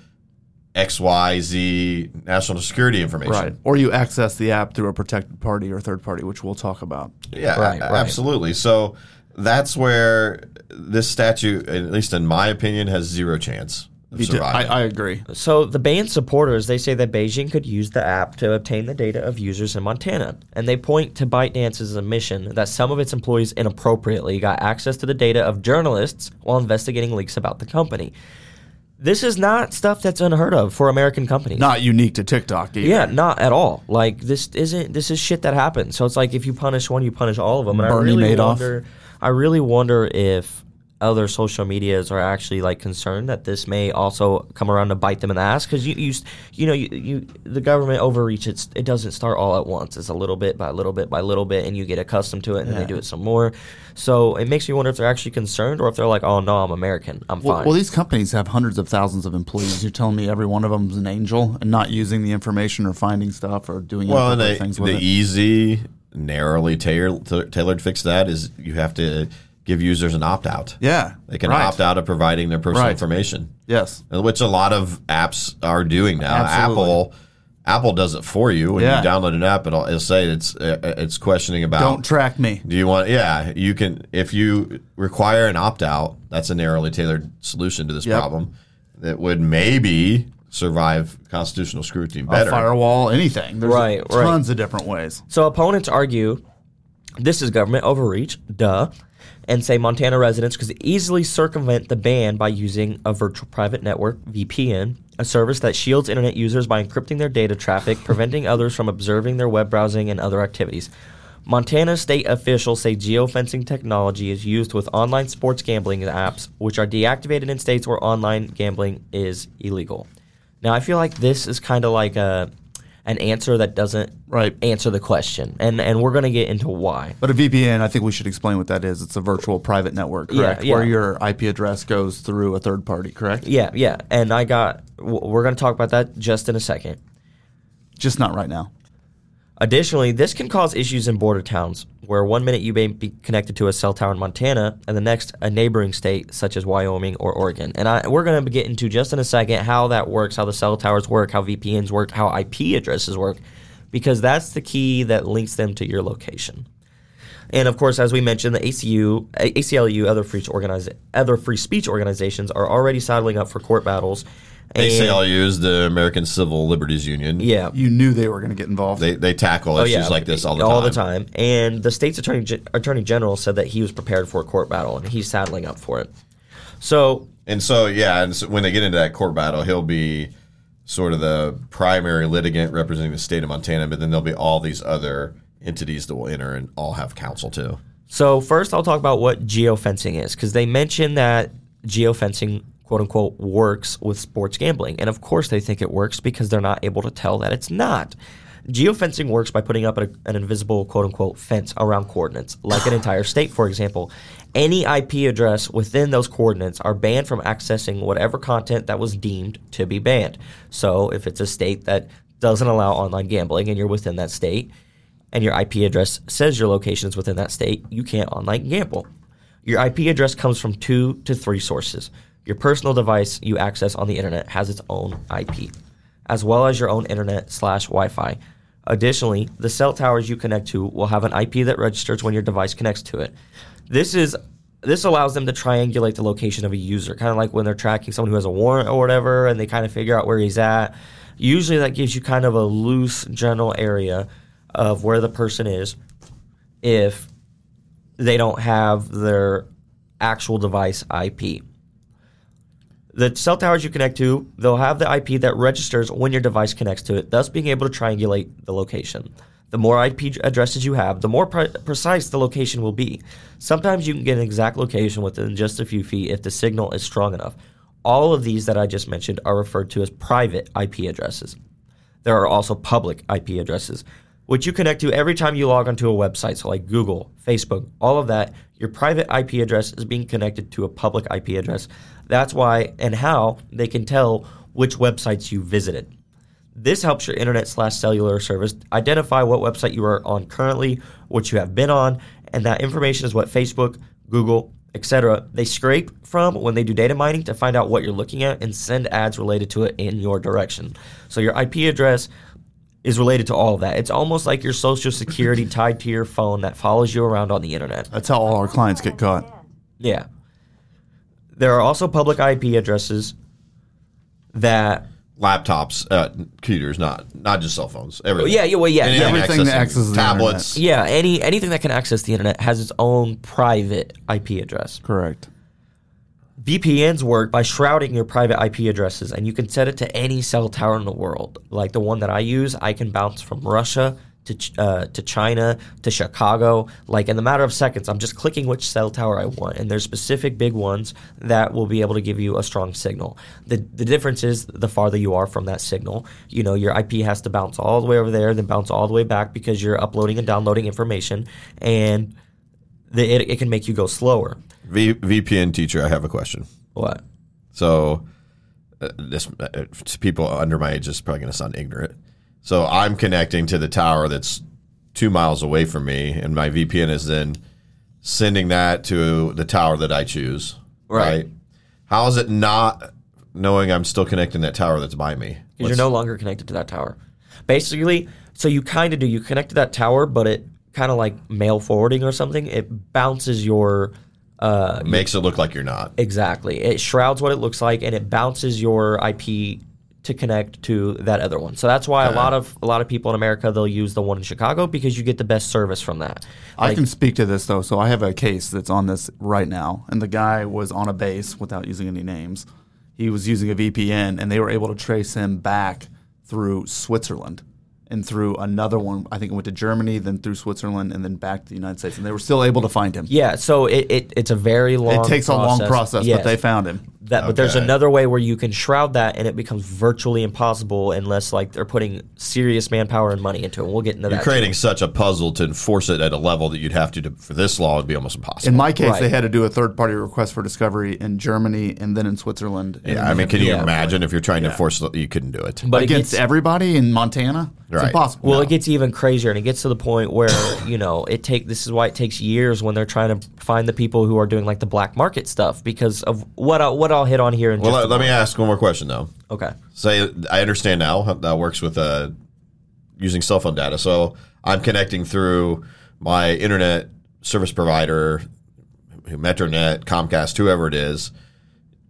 X, Y, Z national security information. Right. Or you access the app through a protected party or third party, which we'll talk about. Yeah, Right, a- right. absolutely. So that's where this statute, at least in my opinion, has zero chance of Me. I. I agree. So the ban supporters they say that Beijing could use the app to obtain the data of users in Montana, and they point to ByteDance's admission that some of its employees inappropriately got access to the data of journalists while investigating leaks about the company. This is not stuff that's unheard of for American companies. Not unique to TikTok either. Yeah, not at all. Like this isn't this is shit that happens. So it's like if you punish one, you punish all of them. And Bernie I really Madoff. wonder. I really wonder if other social medias are actually like concerned that this may also come around to bite them in the ass because you, you you know you, you the government overreach it's, it doesn't start all at once. It's a little bit by little bit by little bit and you get accustomed to it and then they do it some more. So it makes me wonder if they're actually concerned or if they're like oh no I'm American. I'm Well, fine. well, these companies have hundreds of thousands of employees. You're telling me every one of them is an angel and not using the information or finding stuff or doing well, and inappropriate the, things the with it. easy, narrowly tailored, tailored fix that is you have to give users an opt out. yeah, They can right. opt out of providing their personal Right. information, Yes, which a lot of apps are doing now. Absolutely. Apple. Apple does it for you when Yeah. you download an app. It'll, it'll say it's uh, it's questioning about don't track me. Do you want? Yeah, you can. If you require an opt out, that's a narrowly tailored solution to this Yep. problem that would maybe survive constitutional scrutiny better. A firewall, anything. There's Right, right. tons of different ways. So opponents argue this is government overreach, duh, and say Montana residents could easily circumvent the ban by using a virtual private network, VPN, a service that shields internet users by encrypting their data traffic, preventing others from observing their web browsing and other activities. Montana state officials say geofencing technology is used with online sports gambling apps, which are deactivated in states where online gambling is illegal. Now, I feel like this is kind of like a an answer that doesn't Right. answer the question, and and we're gonna get into why. But a VPN, I think we should explain what that is. It's a virtual private network, correct? yeah. Where your IP address goes through a third party, correct? Yeah, yeah, and I got. We're gonna talk about that just in a second. Just not right now. Additionally, this can cause issues in border towns, where one minute you may be connected to a cell tower in Montana, and the next a neighboring state such as Wyoming or Oregon. And I, we're going to get into just in a second how that works, how the cell towers work, how VPNs work, how IP addresses work, because that's the key that links them to your location. And of course, as we mentioned, the ACU, ACLU, other free other free speech organizations are already saddling up for court battles. And- ACLU is the American Civil Liberties Union. yeah, You knew they were going to get involved. They they tackle Oh, issues like this all the time. all the time. And the state's attorney attorney general said that he was prepared for a court battle and he's saddling up for it. So And so yeah, and so when they get into that court battle, he'll be sort of the primary litigant representing the state of Montana, but then there'll be all these other entities that will enter and all have counsel too. So first, I'll talk about what geofencing is because they mentioned that geofencing, quote unquote, works with sports gambling, and of course they think it works because they're not able to tell that it's not. Geofencing works by putting up a, an invisible, quote unquote, fence around coordinates, like an entire state, for example. Any IP address within those coordinates are banned from accessing whatever content that was deemed to be banned. So if it's a state that doesn't allow online gambling and you're within that state, and your IP address says your location is within that state, you can't online gamble. Your IP address comes from two to three sources. Your personal device you access on the internet has its own IP, as well as your own internet slash Wi Fi. Additionally, the cell towers you connect to will have an IP that registers when your device connects to it. This is this allows them to triangulate the location of a user, kind of like when they're tracking someone who has a warrant or whatever, and they kind of figure out where he's at. Usually, that gives you kind of a loose general area of where the person is if they don't have their actual device IP. The cell towers you connect to, they'll have the IP that registers when your device connects to it, thus being able to triangulate the location. The more IP addresses you have, the more pre- precise the location will be. Sometimes you can get an exact location within just a few feet if the signal is strong enough. All of these that I just mentioned are referred to as private IP addresses. There are also public IP addresses, which you connect to every time you log onto a website. So, like Google, Facebook, all of that, your private IP address is being connected to a public IP address. That's why and how they can tell which websites you visited. This helps your internet slash cellular service identify what website you are on currently, what you have been on, and that information is what Facebook, Google, etc. they scrape from when they do data mining to find out what you're looking at and send ads related to it in your direction. So your IP address is related to all of that. It's almost like your social security tied to your phone that follows you around on the internet. That's how all our clients get caught. Yeah. There are also public IP addresses that Laptops, uh, computers, not not just cell phones. Everything. yeah, yeah, well, yeah, Anything Everything that accessing accesses the tablets. yeah, any anything that can access the internet has its own private IP address. Correct. VPNs work by shrouding your private IP addresses, and you can set it to any cell tower in the world. Like the one that I use, I can bounce from Russia to uh, to China to Chicago. Like in the matter of seconds, I'm just clicking which cell tower I want, and there's specific big ones that will be able to give you a strong signal. the The difference is the farther you are from that signal, you know, your IP has to bounce all the way over there, then bounce all the way back because you're uploading and downloading information, and the, it, it can make you go slower. V- VPN teacher, I have a question. What? So, uh, this uh, to people under my age is probably going to sound ignorant. So I'm connecting to the tower that's two miles away from me, and my VPN is then sending that to the tower that I choose. Right. How is it not knowing I'm still connecting that tower that's by me? because you're no longer connected to that tower. Basically, so you kind of do. You connect to that tower, but it kind of like mail forwarding or something. It bounces your uh, makes it look like you're not. exactly. It shrouds what it looks like, and it bounces your IP to connect to that other one. So that's why a lot of a lot of people in America they'll use the one in Chicago because you get the best service from that. I can speak to this though. So I have a case that's on this right now, and the guy was on a base without using any names. He was using a VPN, and they were able to trace him back through Switzerland and through another one. I think it went to Germany, then through Switzerland, and then back to the United States, and they were still able to find him. Yeah, so it, it it's a very long. It takes a long process, Yes. but they found him. That, but there's another way where you can shroud that, and it becomes virtually impossible unless like they're putting serious manpower and money into it. We'll get into You're that. creating such a puzzle to enforce it at a level that you'd have to, to for this law would be almost impossible. In my case, Right. they had to do a third-party request for discovery in Germany and then in Switzerland. yeah, then I mean, can you it that way. imagine if you're trying to Yeah. enforce it, you couldn't do it? but it against gets, everybody in Montana? It's Right. impossible. well, it gets even crazier, and it gets to the point where you know it take. This is why it takes years when they're trying to find the people who are doing like the black market stuff because of what I, what I'll hit on here. In Well, just let, let me ask one more question though. Okay. Say I understand now how that works with uh, using cell phone data. So I'm connecting through my internet service provider, who MetroNet, Comcast, whoever it is.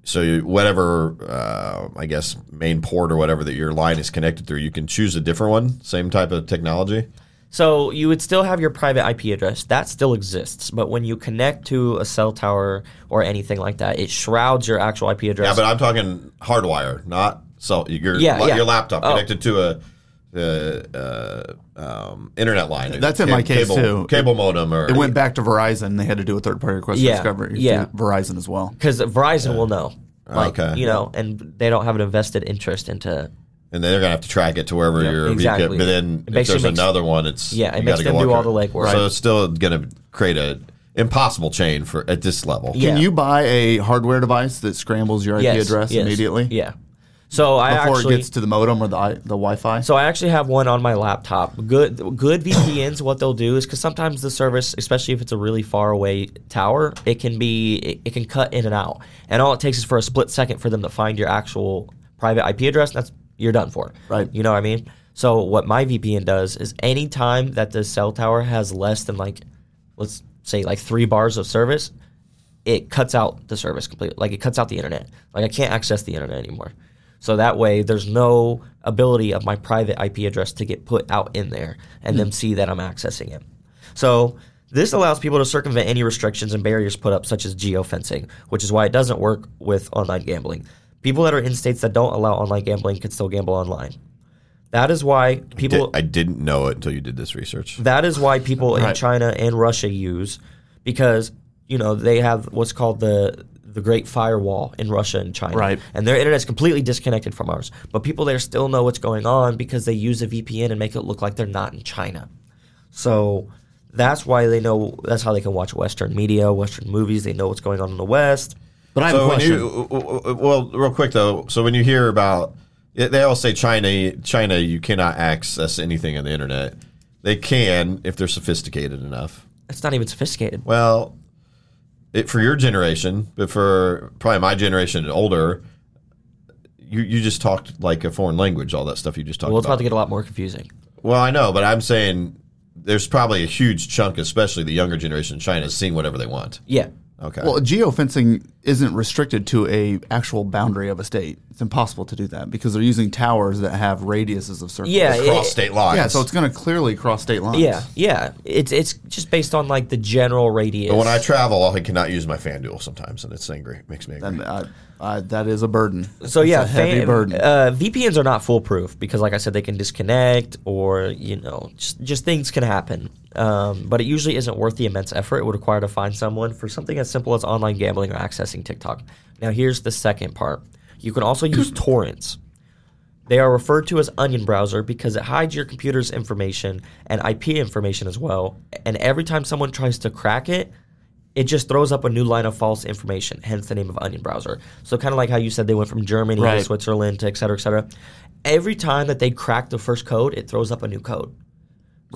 So you, whatever, uh, I guess, main port or whatever that your line is connected through, you can choose a different one, same type of technology. So you would still have your private IP address. That still exists. But when you connect to a cell tower or anything like that, it shrouds your actual IP address. Yeah, but I'm talking hardwire, not so your Yeah, la- yeah. your laptop Oh. connected to a. Uh, uh, um, internet line. That's in my case, cable, too. Cable modem, or It went back to Verizon. They had to do a third party request Yeah, discovery yeah. Verizon as well. because Verizon will know. Like, Okay. You know, and they don't have an invested interest into. and then they're gonna have to track it to wherever you're exactly. VPN. But then It if there's makes- another one, it's Yeah, it you makes gotta them do all the it. legwork. So Right. it's still gonna create a impossible chain for at this level. Yeah. Can you buy a hardware device that scrambles your IP Yes, address yes, immediately Yeah. So I before actually it gets to the modem or the the Wi-Fi? So I actually have one on my laptop. Good good VPNs. What they'll do is because sometimes the service, especially if it's a really far away tower, it can be it, it can cut in and out, and all it takes is for a split second for them to find your actual private IP address. That's you're done for. Right. You know what I mean? So what my VPN does is anytime that the cell tower has less than like let's say like three bars of service, it cuts out the service completely. Like it cuts out the internet. Like I can't access the internet anymore. So that way, there's no ability of my private IP address to get put out in there and them hmm. see that I'm accessing it. So this allows people to circumvent any restrictions and barriers put up, such as geofencing, which is why it doesn't work with online gambling. People that are in states that don't allow online gambling can still gamble online. That is why people. Did- I didn't know it until you did this research. That is why people in China and Russia use because you know they have what's called the the Great Firewall in Russia and China, Right. And their internet's completely disconnected from ours, but people there still know what's going on because they use a VPN and make it look like they're not in China. So that's why they know. That's how they can watch Western media, Western movies. They know what's going on in the West. But I have a So when question. you, well, real quick though, so when you hear about, they all say China, China, you cannot access anything on the internet. They can if they're sophisticated enough. It's not even sophisticated. Well, it, for your generation, but for probably my generation and older, you you just talked like a foreign language. All that stuff you just talked Well, it's about. about to get a lot more confusing. well, I know, but I'm saying there's probably a huge chunk, especially the younger generation in China, seeing whatever they want. Yeah. Okay. Well, geofencing isn't restricted to a actual boundary of a state. It's impossible to do that because they're using towers that have radiuses of circles. Yeah, it- Cross state lines. Yeah, so it's going to clearly cross state lines. Yeah, yeah. It's it's just based on like the general radius. But when I travel, I cannot use my FanDuel sometimes, and it's angry. It makes me angry. And, uh, uh, that is a burden. So It's yeah, a heavy fan- burden. Uh, VPNs are not foolproof because, like I said, they can disconnect or you know, just, just things can happen. Um, but it usually isn't worth the immense effort it would require to find someone for something as simple as online gambling or accessing TikTok. Now, here's the second part: you can also use torrents. They are referred to as onion browser because it hides your computer's information and IP information as well. And every time someone tries to crack it, it just throws up a new line of false information, hence the name of onion browser. So kind of like how you said they went from Germany to Switzerland to et cetera, et cetera. Every time that they crack the first code, it throws up a new code.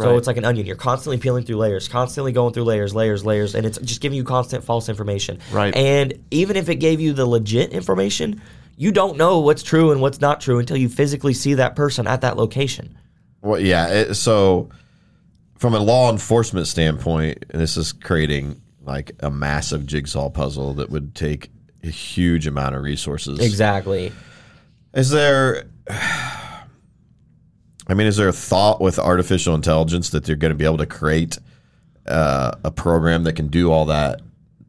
So it's like an onion. You're constantly peeling through layers, constantly going through layers, layers, layers, and it's just giving you constant false information. Right. And even if it gave you the legit information, you don't know what's true and what's not true until you physically see that person at that location. Well, yeah. It, so, from a law enforcement standpoint, this is creating like a massive jigsaw puzzle that would take a huge amount of resources. Exactly. Is there? I mean, is there a thought with artificial intelligence that they're going to be able to create uh, a program that can do all that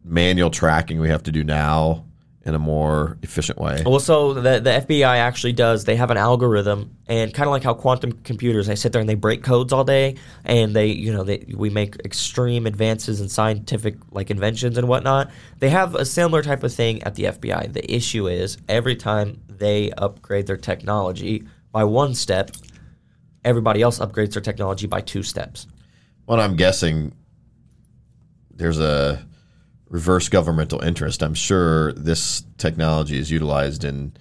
manual tracking we have to do now in a more efficient way? Well, so the, the FBI actually does. They have an algorithm, and kind of like how quantum computers, they sit there and they break codes all day, and they, you know, they we make extreme advances in scientific like inventions and whatnot. They have a similar type of thing at the FBI. The issue is every time they upgrade their technology by one step, everybody else upgrades their technology by two steps. Well, I'm guessing there's a reverse governmental interest. I'm sure this technology is utilized in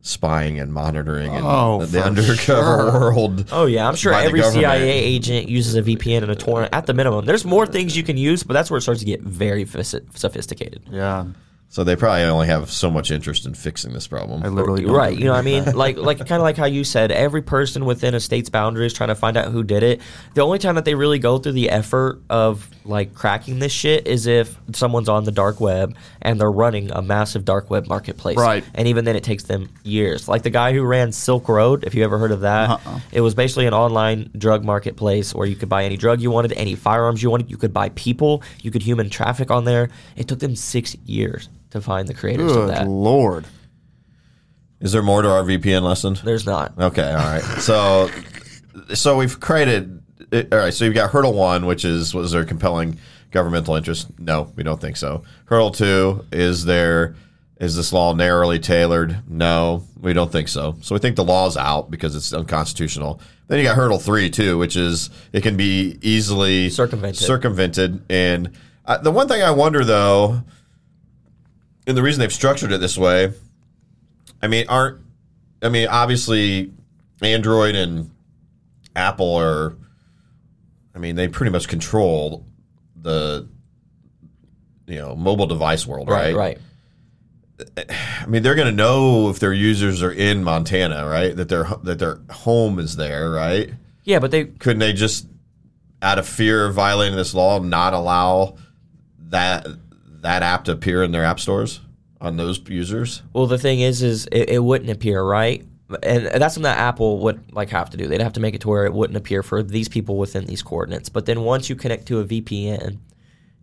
spying and monitoring and Oh, the undercover sure. world. Oh yeah, I'm sure every. CIA agent uses a VPN and a torrent at the minimum. There's more things you can use, but that's where it starts to get very sophisticated. yeah. So they probably only have so much interest in fixing this problem. I literally don't right you know what i mean? like like kind of like how you said every person within a state's boundaries trying to find out who did it the only time that they really go through the effort of like cracking this shit is if someone's on the dark web and they're running a massive dark web marketplace. Right. and even then it takes them years. Like the guy who ran silk road if you ever heard of that Uh-uh. it was basically an online drug marketplace where you could buy any drug you wanted any firearms you wanted. You could buy people. You could human traffic on there. It took them six years to find the creators of Good that lord. Is there more to our VPN lesson? there's not Okay, all right. So, so we've created. All right, so you've got hurdle one, which is was there compelling governmental interest? No, we don't think so. Hurdle two is there is this law narrowly tailored? No, we don't think so. So we think the law's out because it's unconstitutional. Then you got hurdle three too, which is it can be easily Circumvented. Circumvented, and uh, the one thing I wonder though, and the reason they've structured it this way, I mean, aren't I mean, obviously, Android and Apple are. I mean, they pretty much control the, you know, mobile device world, right? right right I mean, they're going to know if their users are in Montana, right? That their that their home is there, right? Yeah, but they Couldn't they just, out of fear of violating this law, not allow that that app to appear in their app stores? on those users? Well, the thing is, is it, it wouldn't appear right, and that's something that Apple would like have to do. They'd have to make it to where it wouldn't appear for these people within these coordinates. But then once you connect to a VPN,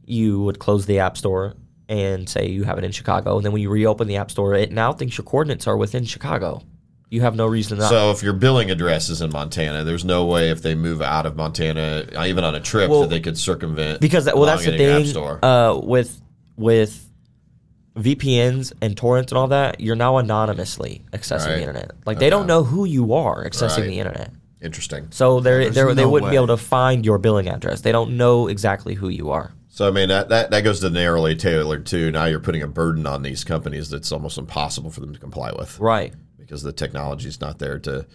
you would close the App Store and say you have it in Chicago, and then when you reopen the App Store, it now thinks your coordinates are within Chicago. You have no reason to. So if your billing address is in Montana, there's no way if they move out of Montana, even on a trip, Well, that they could circumvent. because that, well, that's the thing Store. uh, with with VPNs and torrents and all that. You're now anonymously accessing Right. the internet. Like they don't know who you are accessing Right. the internet. Interesting. So they're, they're, they no wouldn't be able to find your billing address. They don't know exactly who you are. So I mean that, that that goes to narrowly tailored too. Now you're putting a burden on these companies that's almost impossible for them to comply with Right. because the technology is not there to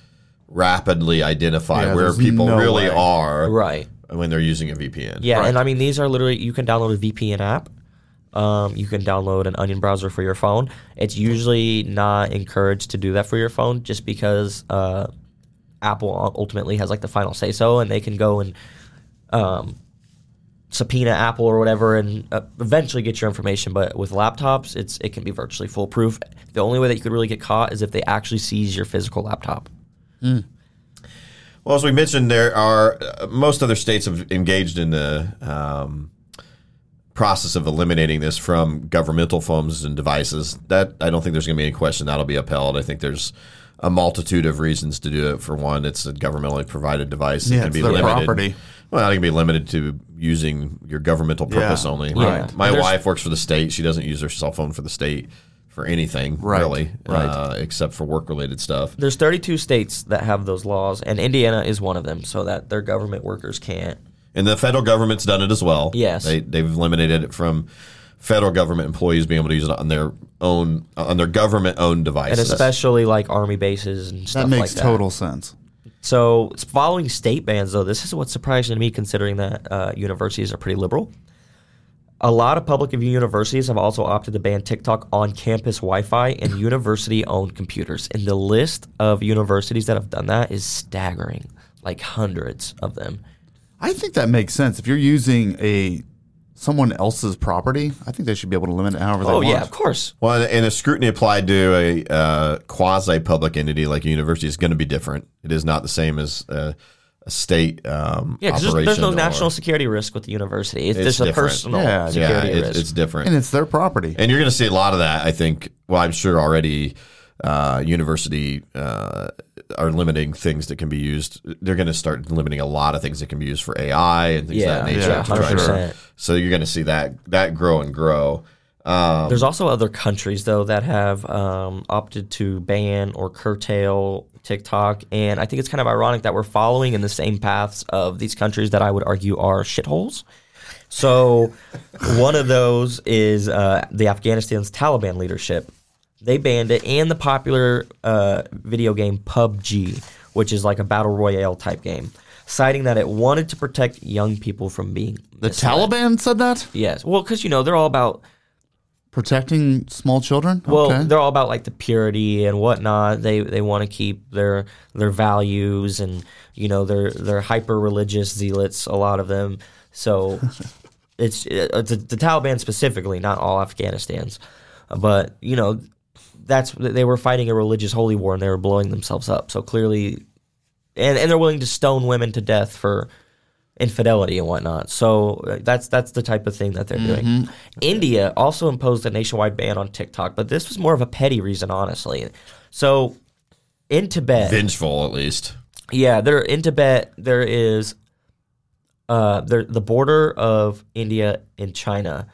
rapidly identify Yeah, where people no really way. are Right. when they're using a VPN. Yeah, Right. and I mean these are literally you can download a VPN app. Um, you can download an Onion browser for your phone. It's usually not encouraged to do that for your phone, just because uh, Apple ultimately has like the final say so, and they can go and um, subpoena Apple or whatever, and uh, eventually get your information. But with laptops, it's it can be virtually foolproof. The only way that you could really get caught is if they actually seize your physical laptop. Well, as we mentioned, there are uh, most other states have engaged in the um, process of eliminating this from governmental phones and devices. That I don't think there's going to be any question that'll be upheld. I think there's a multitude of reasons to do it. For one, it's a governmentally provided device. Yeah, it can it's be their limited. property. Well, it can be limited to using your governmental purpose Yeah, only. right. My There's- wife works for the state. She doesn't use her cell phone for the state for anything, Right, really, right. Uh, except for work related stuff. There's 32 states that have those laws, and Indiana is one of them, so that their government workers can't. And the federal government's done it as well. Yes. they they've eliminated it from federal government employees being able to use it on their own on their government owned devices, And especially like army bases and stuff That makes like that. total sense. So following state bans, though, this is what's surprising to me, considering that uh, universities are pretty liberal. A lot of public universities have also opted to ban TikTok on campus Wi-Fi and university-owned computers. And the list of universities that have done that is staggering, like hundreds of them. I think that makes sense. If you're using a someone else's property, I think they should be able to limit it however they Oh want. yeah, of course. well, and a scrutiny applied to a uh, quasi public entity like a university is going to be different. It is not the same as uh, a state um, Yeah, because there's, there's no or- national security risk with the university. It's, It's there's a different. personal Yeah, yeah, security Yeah, it's, risk. it's different. And it's their property. And you're going to see a lot of that. I think. Well, I'm sure already. Uh, university uh, are limiting things that can be used. They're going to start limiting a lot of things that can be used for AI and things yeah, of that nature. yeah, to try to- 100%. So you're going to see that that grow and grow. Um, There's also other countries though that have um, opted to ban or curtail TikTok, and I think it's kind of ironic that we're following in the same paths of these countries that I would argue are shitholes. So, one of those is uh, the Afghanistan's Taliban leadership. They banned it, and the popular uh, video game PUBG, which is like a battle royale type game, citing that it wanted to protect young people from being the misled. Taliban said that? Yes, well, because you know they're all about Protecting small children? Well, okay. they're all about like the purity and whatnot. They they want to keep their their values and you know they're they're hyper religious zealots. A lot of them. So it's, it's the Taliban specifically, not all Afghanistan's, but you know that's they were fighting a religious holy war and they were blowing themselves up. So clearly, and and they're willing to stone women to death for infidelity and whatnot. So uh, that's that's the type of thing that they're doing. India also imposed a nationwide ban on TikTok, but this was more of a petty reason, honestly. So in Tibet, vengeful, at least. yeah, there in Tibet there is uh there the border of India and China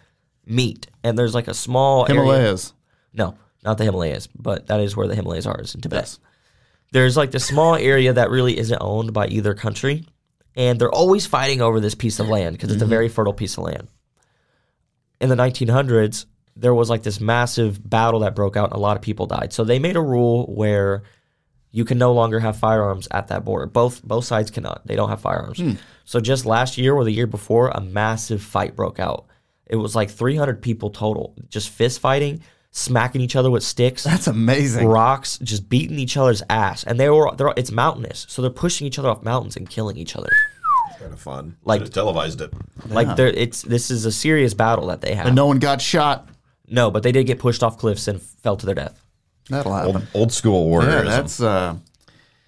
meet, and there's like a small area- Himalayas. no, not the Himalayas, but that is where the Himalayas are, is in Tibet. There's like this small area that really isn't owned by either country, and they're always fighting over this piece of land because it's a mm-hmm. very fertile piece of land. In the 1900s, there was like this massive battle that broke out, and a lot of people died. So they made a rule where you can no longer have firearms at that border. Both both sides cannot. They don't have firearms. Hmm. So just last year or the year before, a massive fight broke out. It was like 300 people total, just fist fighting, smacking each other with sticks, That's amazing. rocks, just beating each other's ass. And they were they're, it's mountainous, so they're pushing each other off mountains and killing each other. It's kind of fun. Like- Should've televised it. Like they're it's this is a serious battle that they have. And no one got shot. No, but they did get pushed off cliffs and fell to their death. That'll happen. old school Yeah, warriorism. that's uh,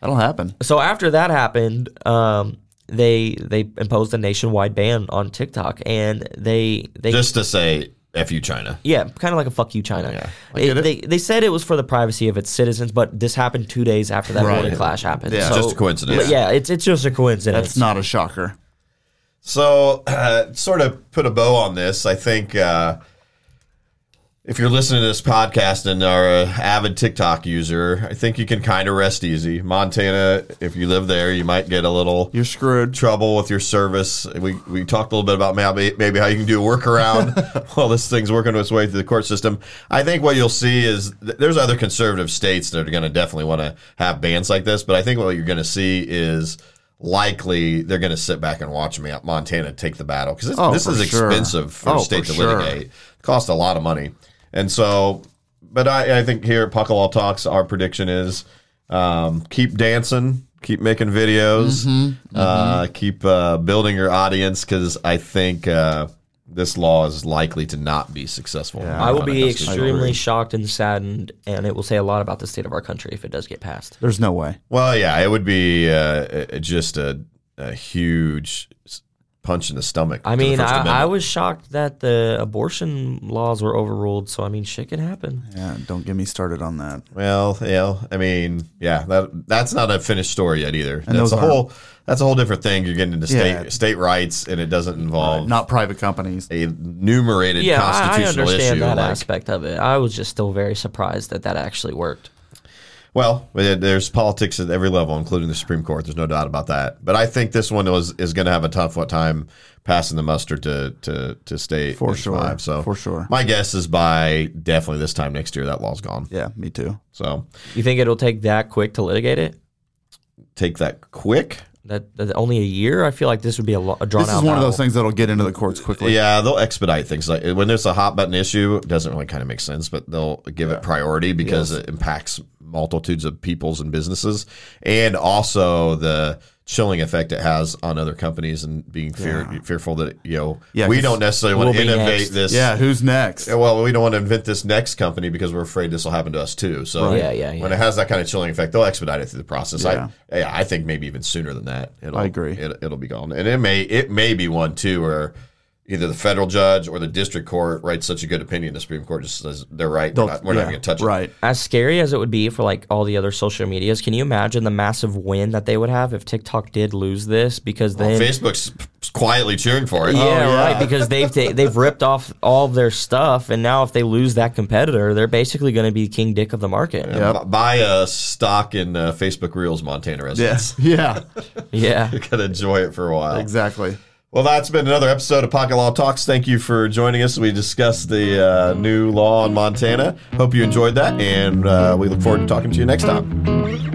that'll happen. So after that happened, um, they they imposed a nationwide ban on TikTok, and they they Just to say, F you, China. yeah, kind of like a fuck you, China. Yeah, they, get it. they they said it was for the privacy of its citizens, but this happened two days after that Right. morning clash happened. Yeah. So- Just a coincidence. but Yeah, it's it's just a coincidence. That's not a shocker. So, uh, sort of put a bow on this. I think uh, if you're listening to this podcast and are an avid TikTok user, I think you can kind of rest easy. Montana, if you live there, you might get a little You're screwed. trouble with your service. We we talked a little bit about maybe, maybe how you can do a workaround while this thing's working its way through the court system. I think what you'll see is th- there's other conservative states that are going to definitely want to have bans like this, but I think what you're going to see is likely they're going to sit back and watch me Montana take the battle because Oh, this is sure. expensive for Oh, a state for to sure. litigate. It costs a lot of money, and so. But I, I think here at Pocket Law Talks, our prediction is um, keep dancing, keep making videos, Mm-hmm. Uh, keep uh, building your audience because I think uh, this law is likely to not be successful. Yeah. I will be extremely jewelry. shocked and saddened, and it will say a lot about the state of our country if it does get passed. There's no way. Well, yeah, it would be uh, uh, just a, a huge s- punch in the stomach. I mean, I, I was shocked that the abortion laws were overruled. So I mean, shit can happen. Yeah, don't get me started on that. Well, yeah, I mean, yeah, that that's not a finished story yet either. And that's a whole that's a whole different thing. You're getting into state Yeah. state rights, and it doesn't involve Not private companies. a enumerated Yeah, I, I constitutional understand issue. that like- aspect of it. I was just still very surprised that that actually worked. Well, there's politics at every level, including the Supreme Court. There's no doubt about that. But I think this one was is going to have a tough time passing the muster to to to state For sure. Five. So For sure. my guess is by definitely this time next year that law's gone. Yeah, me too. So You think it'll take that quick to litigate it? take that quick. That, that only a year? I feel like this would be a, lo- a drawn This out. is one of those things that'll get into the courts quickly. Yeah, they'll expedite things. Like when there's a hot button issue, it doesn't really kind of make sense, but they'll give it priority because it impacts multitudes of peoples and businesses, and also the chilling effect it has on other companies and being fear, fearful that you know Yeah, we 'cause don't necessarily want we'll to be innovate next. this. Yeah, who's next? Well, we don't want to invent this next company because we're afraid this will happen to us too. So Right. Yeah, yeah, yeah. when it has that kind of chilling effect, they'll expedite it through the process. Yeah. I, yeah, I think maybe even sooner than that. It'll, I agree. It, it'll be gone, and it may it may be one too where either the federal judge or the district court writes such a good opinion, the Supreme Court just says they're right. We're not, we're not yeah, going to touch it. Right. As scary as it would be for like all the other social medias, can you imagine the massive win that they would have if TikTok did lose this? Because then Facebook's quietly cheering for it. Yeah, Oh, yeah. right. Because they've ta- they've ripped off all of their stuff, and now if they lose that competitor, they're basically going to be king dick of the market. Yep. B- Buy a stock in uh, Facebook Reels, Montana residents. Yeah. Yeah. You can enjoy it for a while. exactly. Well, that's been another episode of Pocket Law Talks. Thank you for joining us. We discussed the uh, new law in Montana. Hope you enjoyed that, and uh, we look forward to talking to you next time.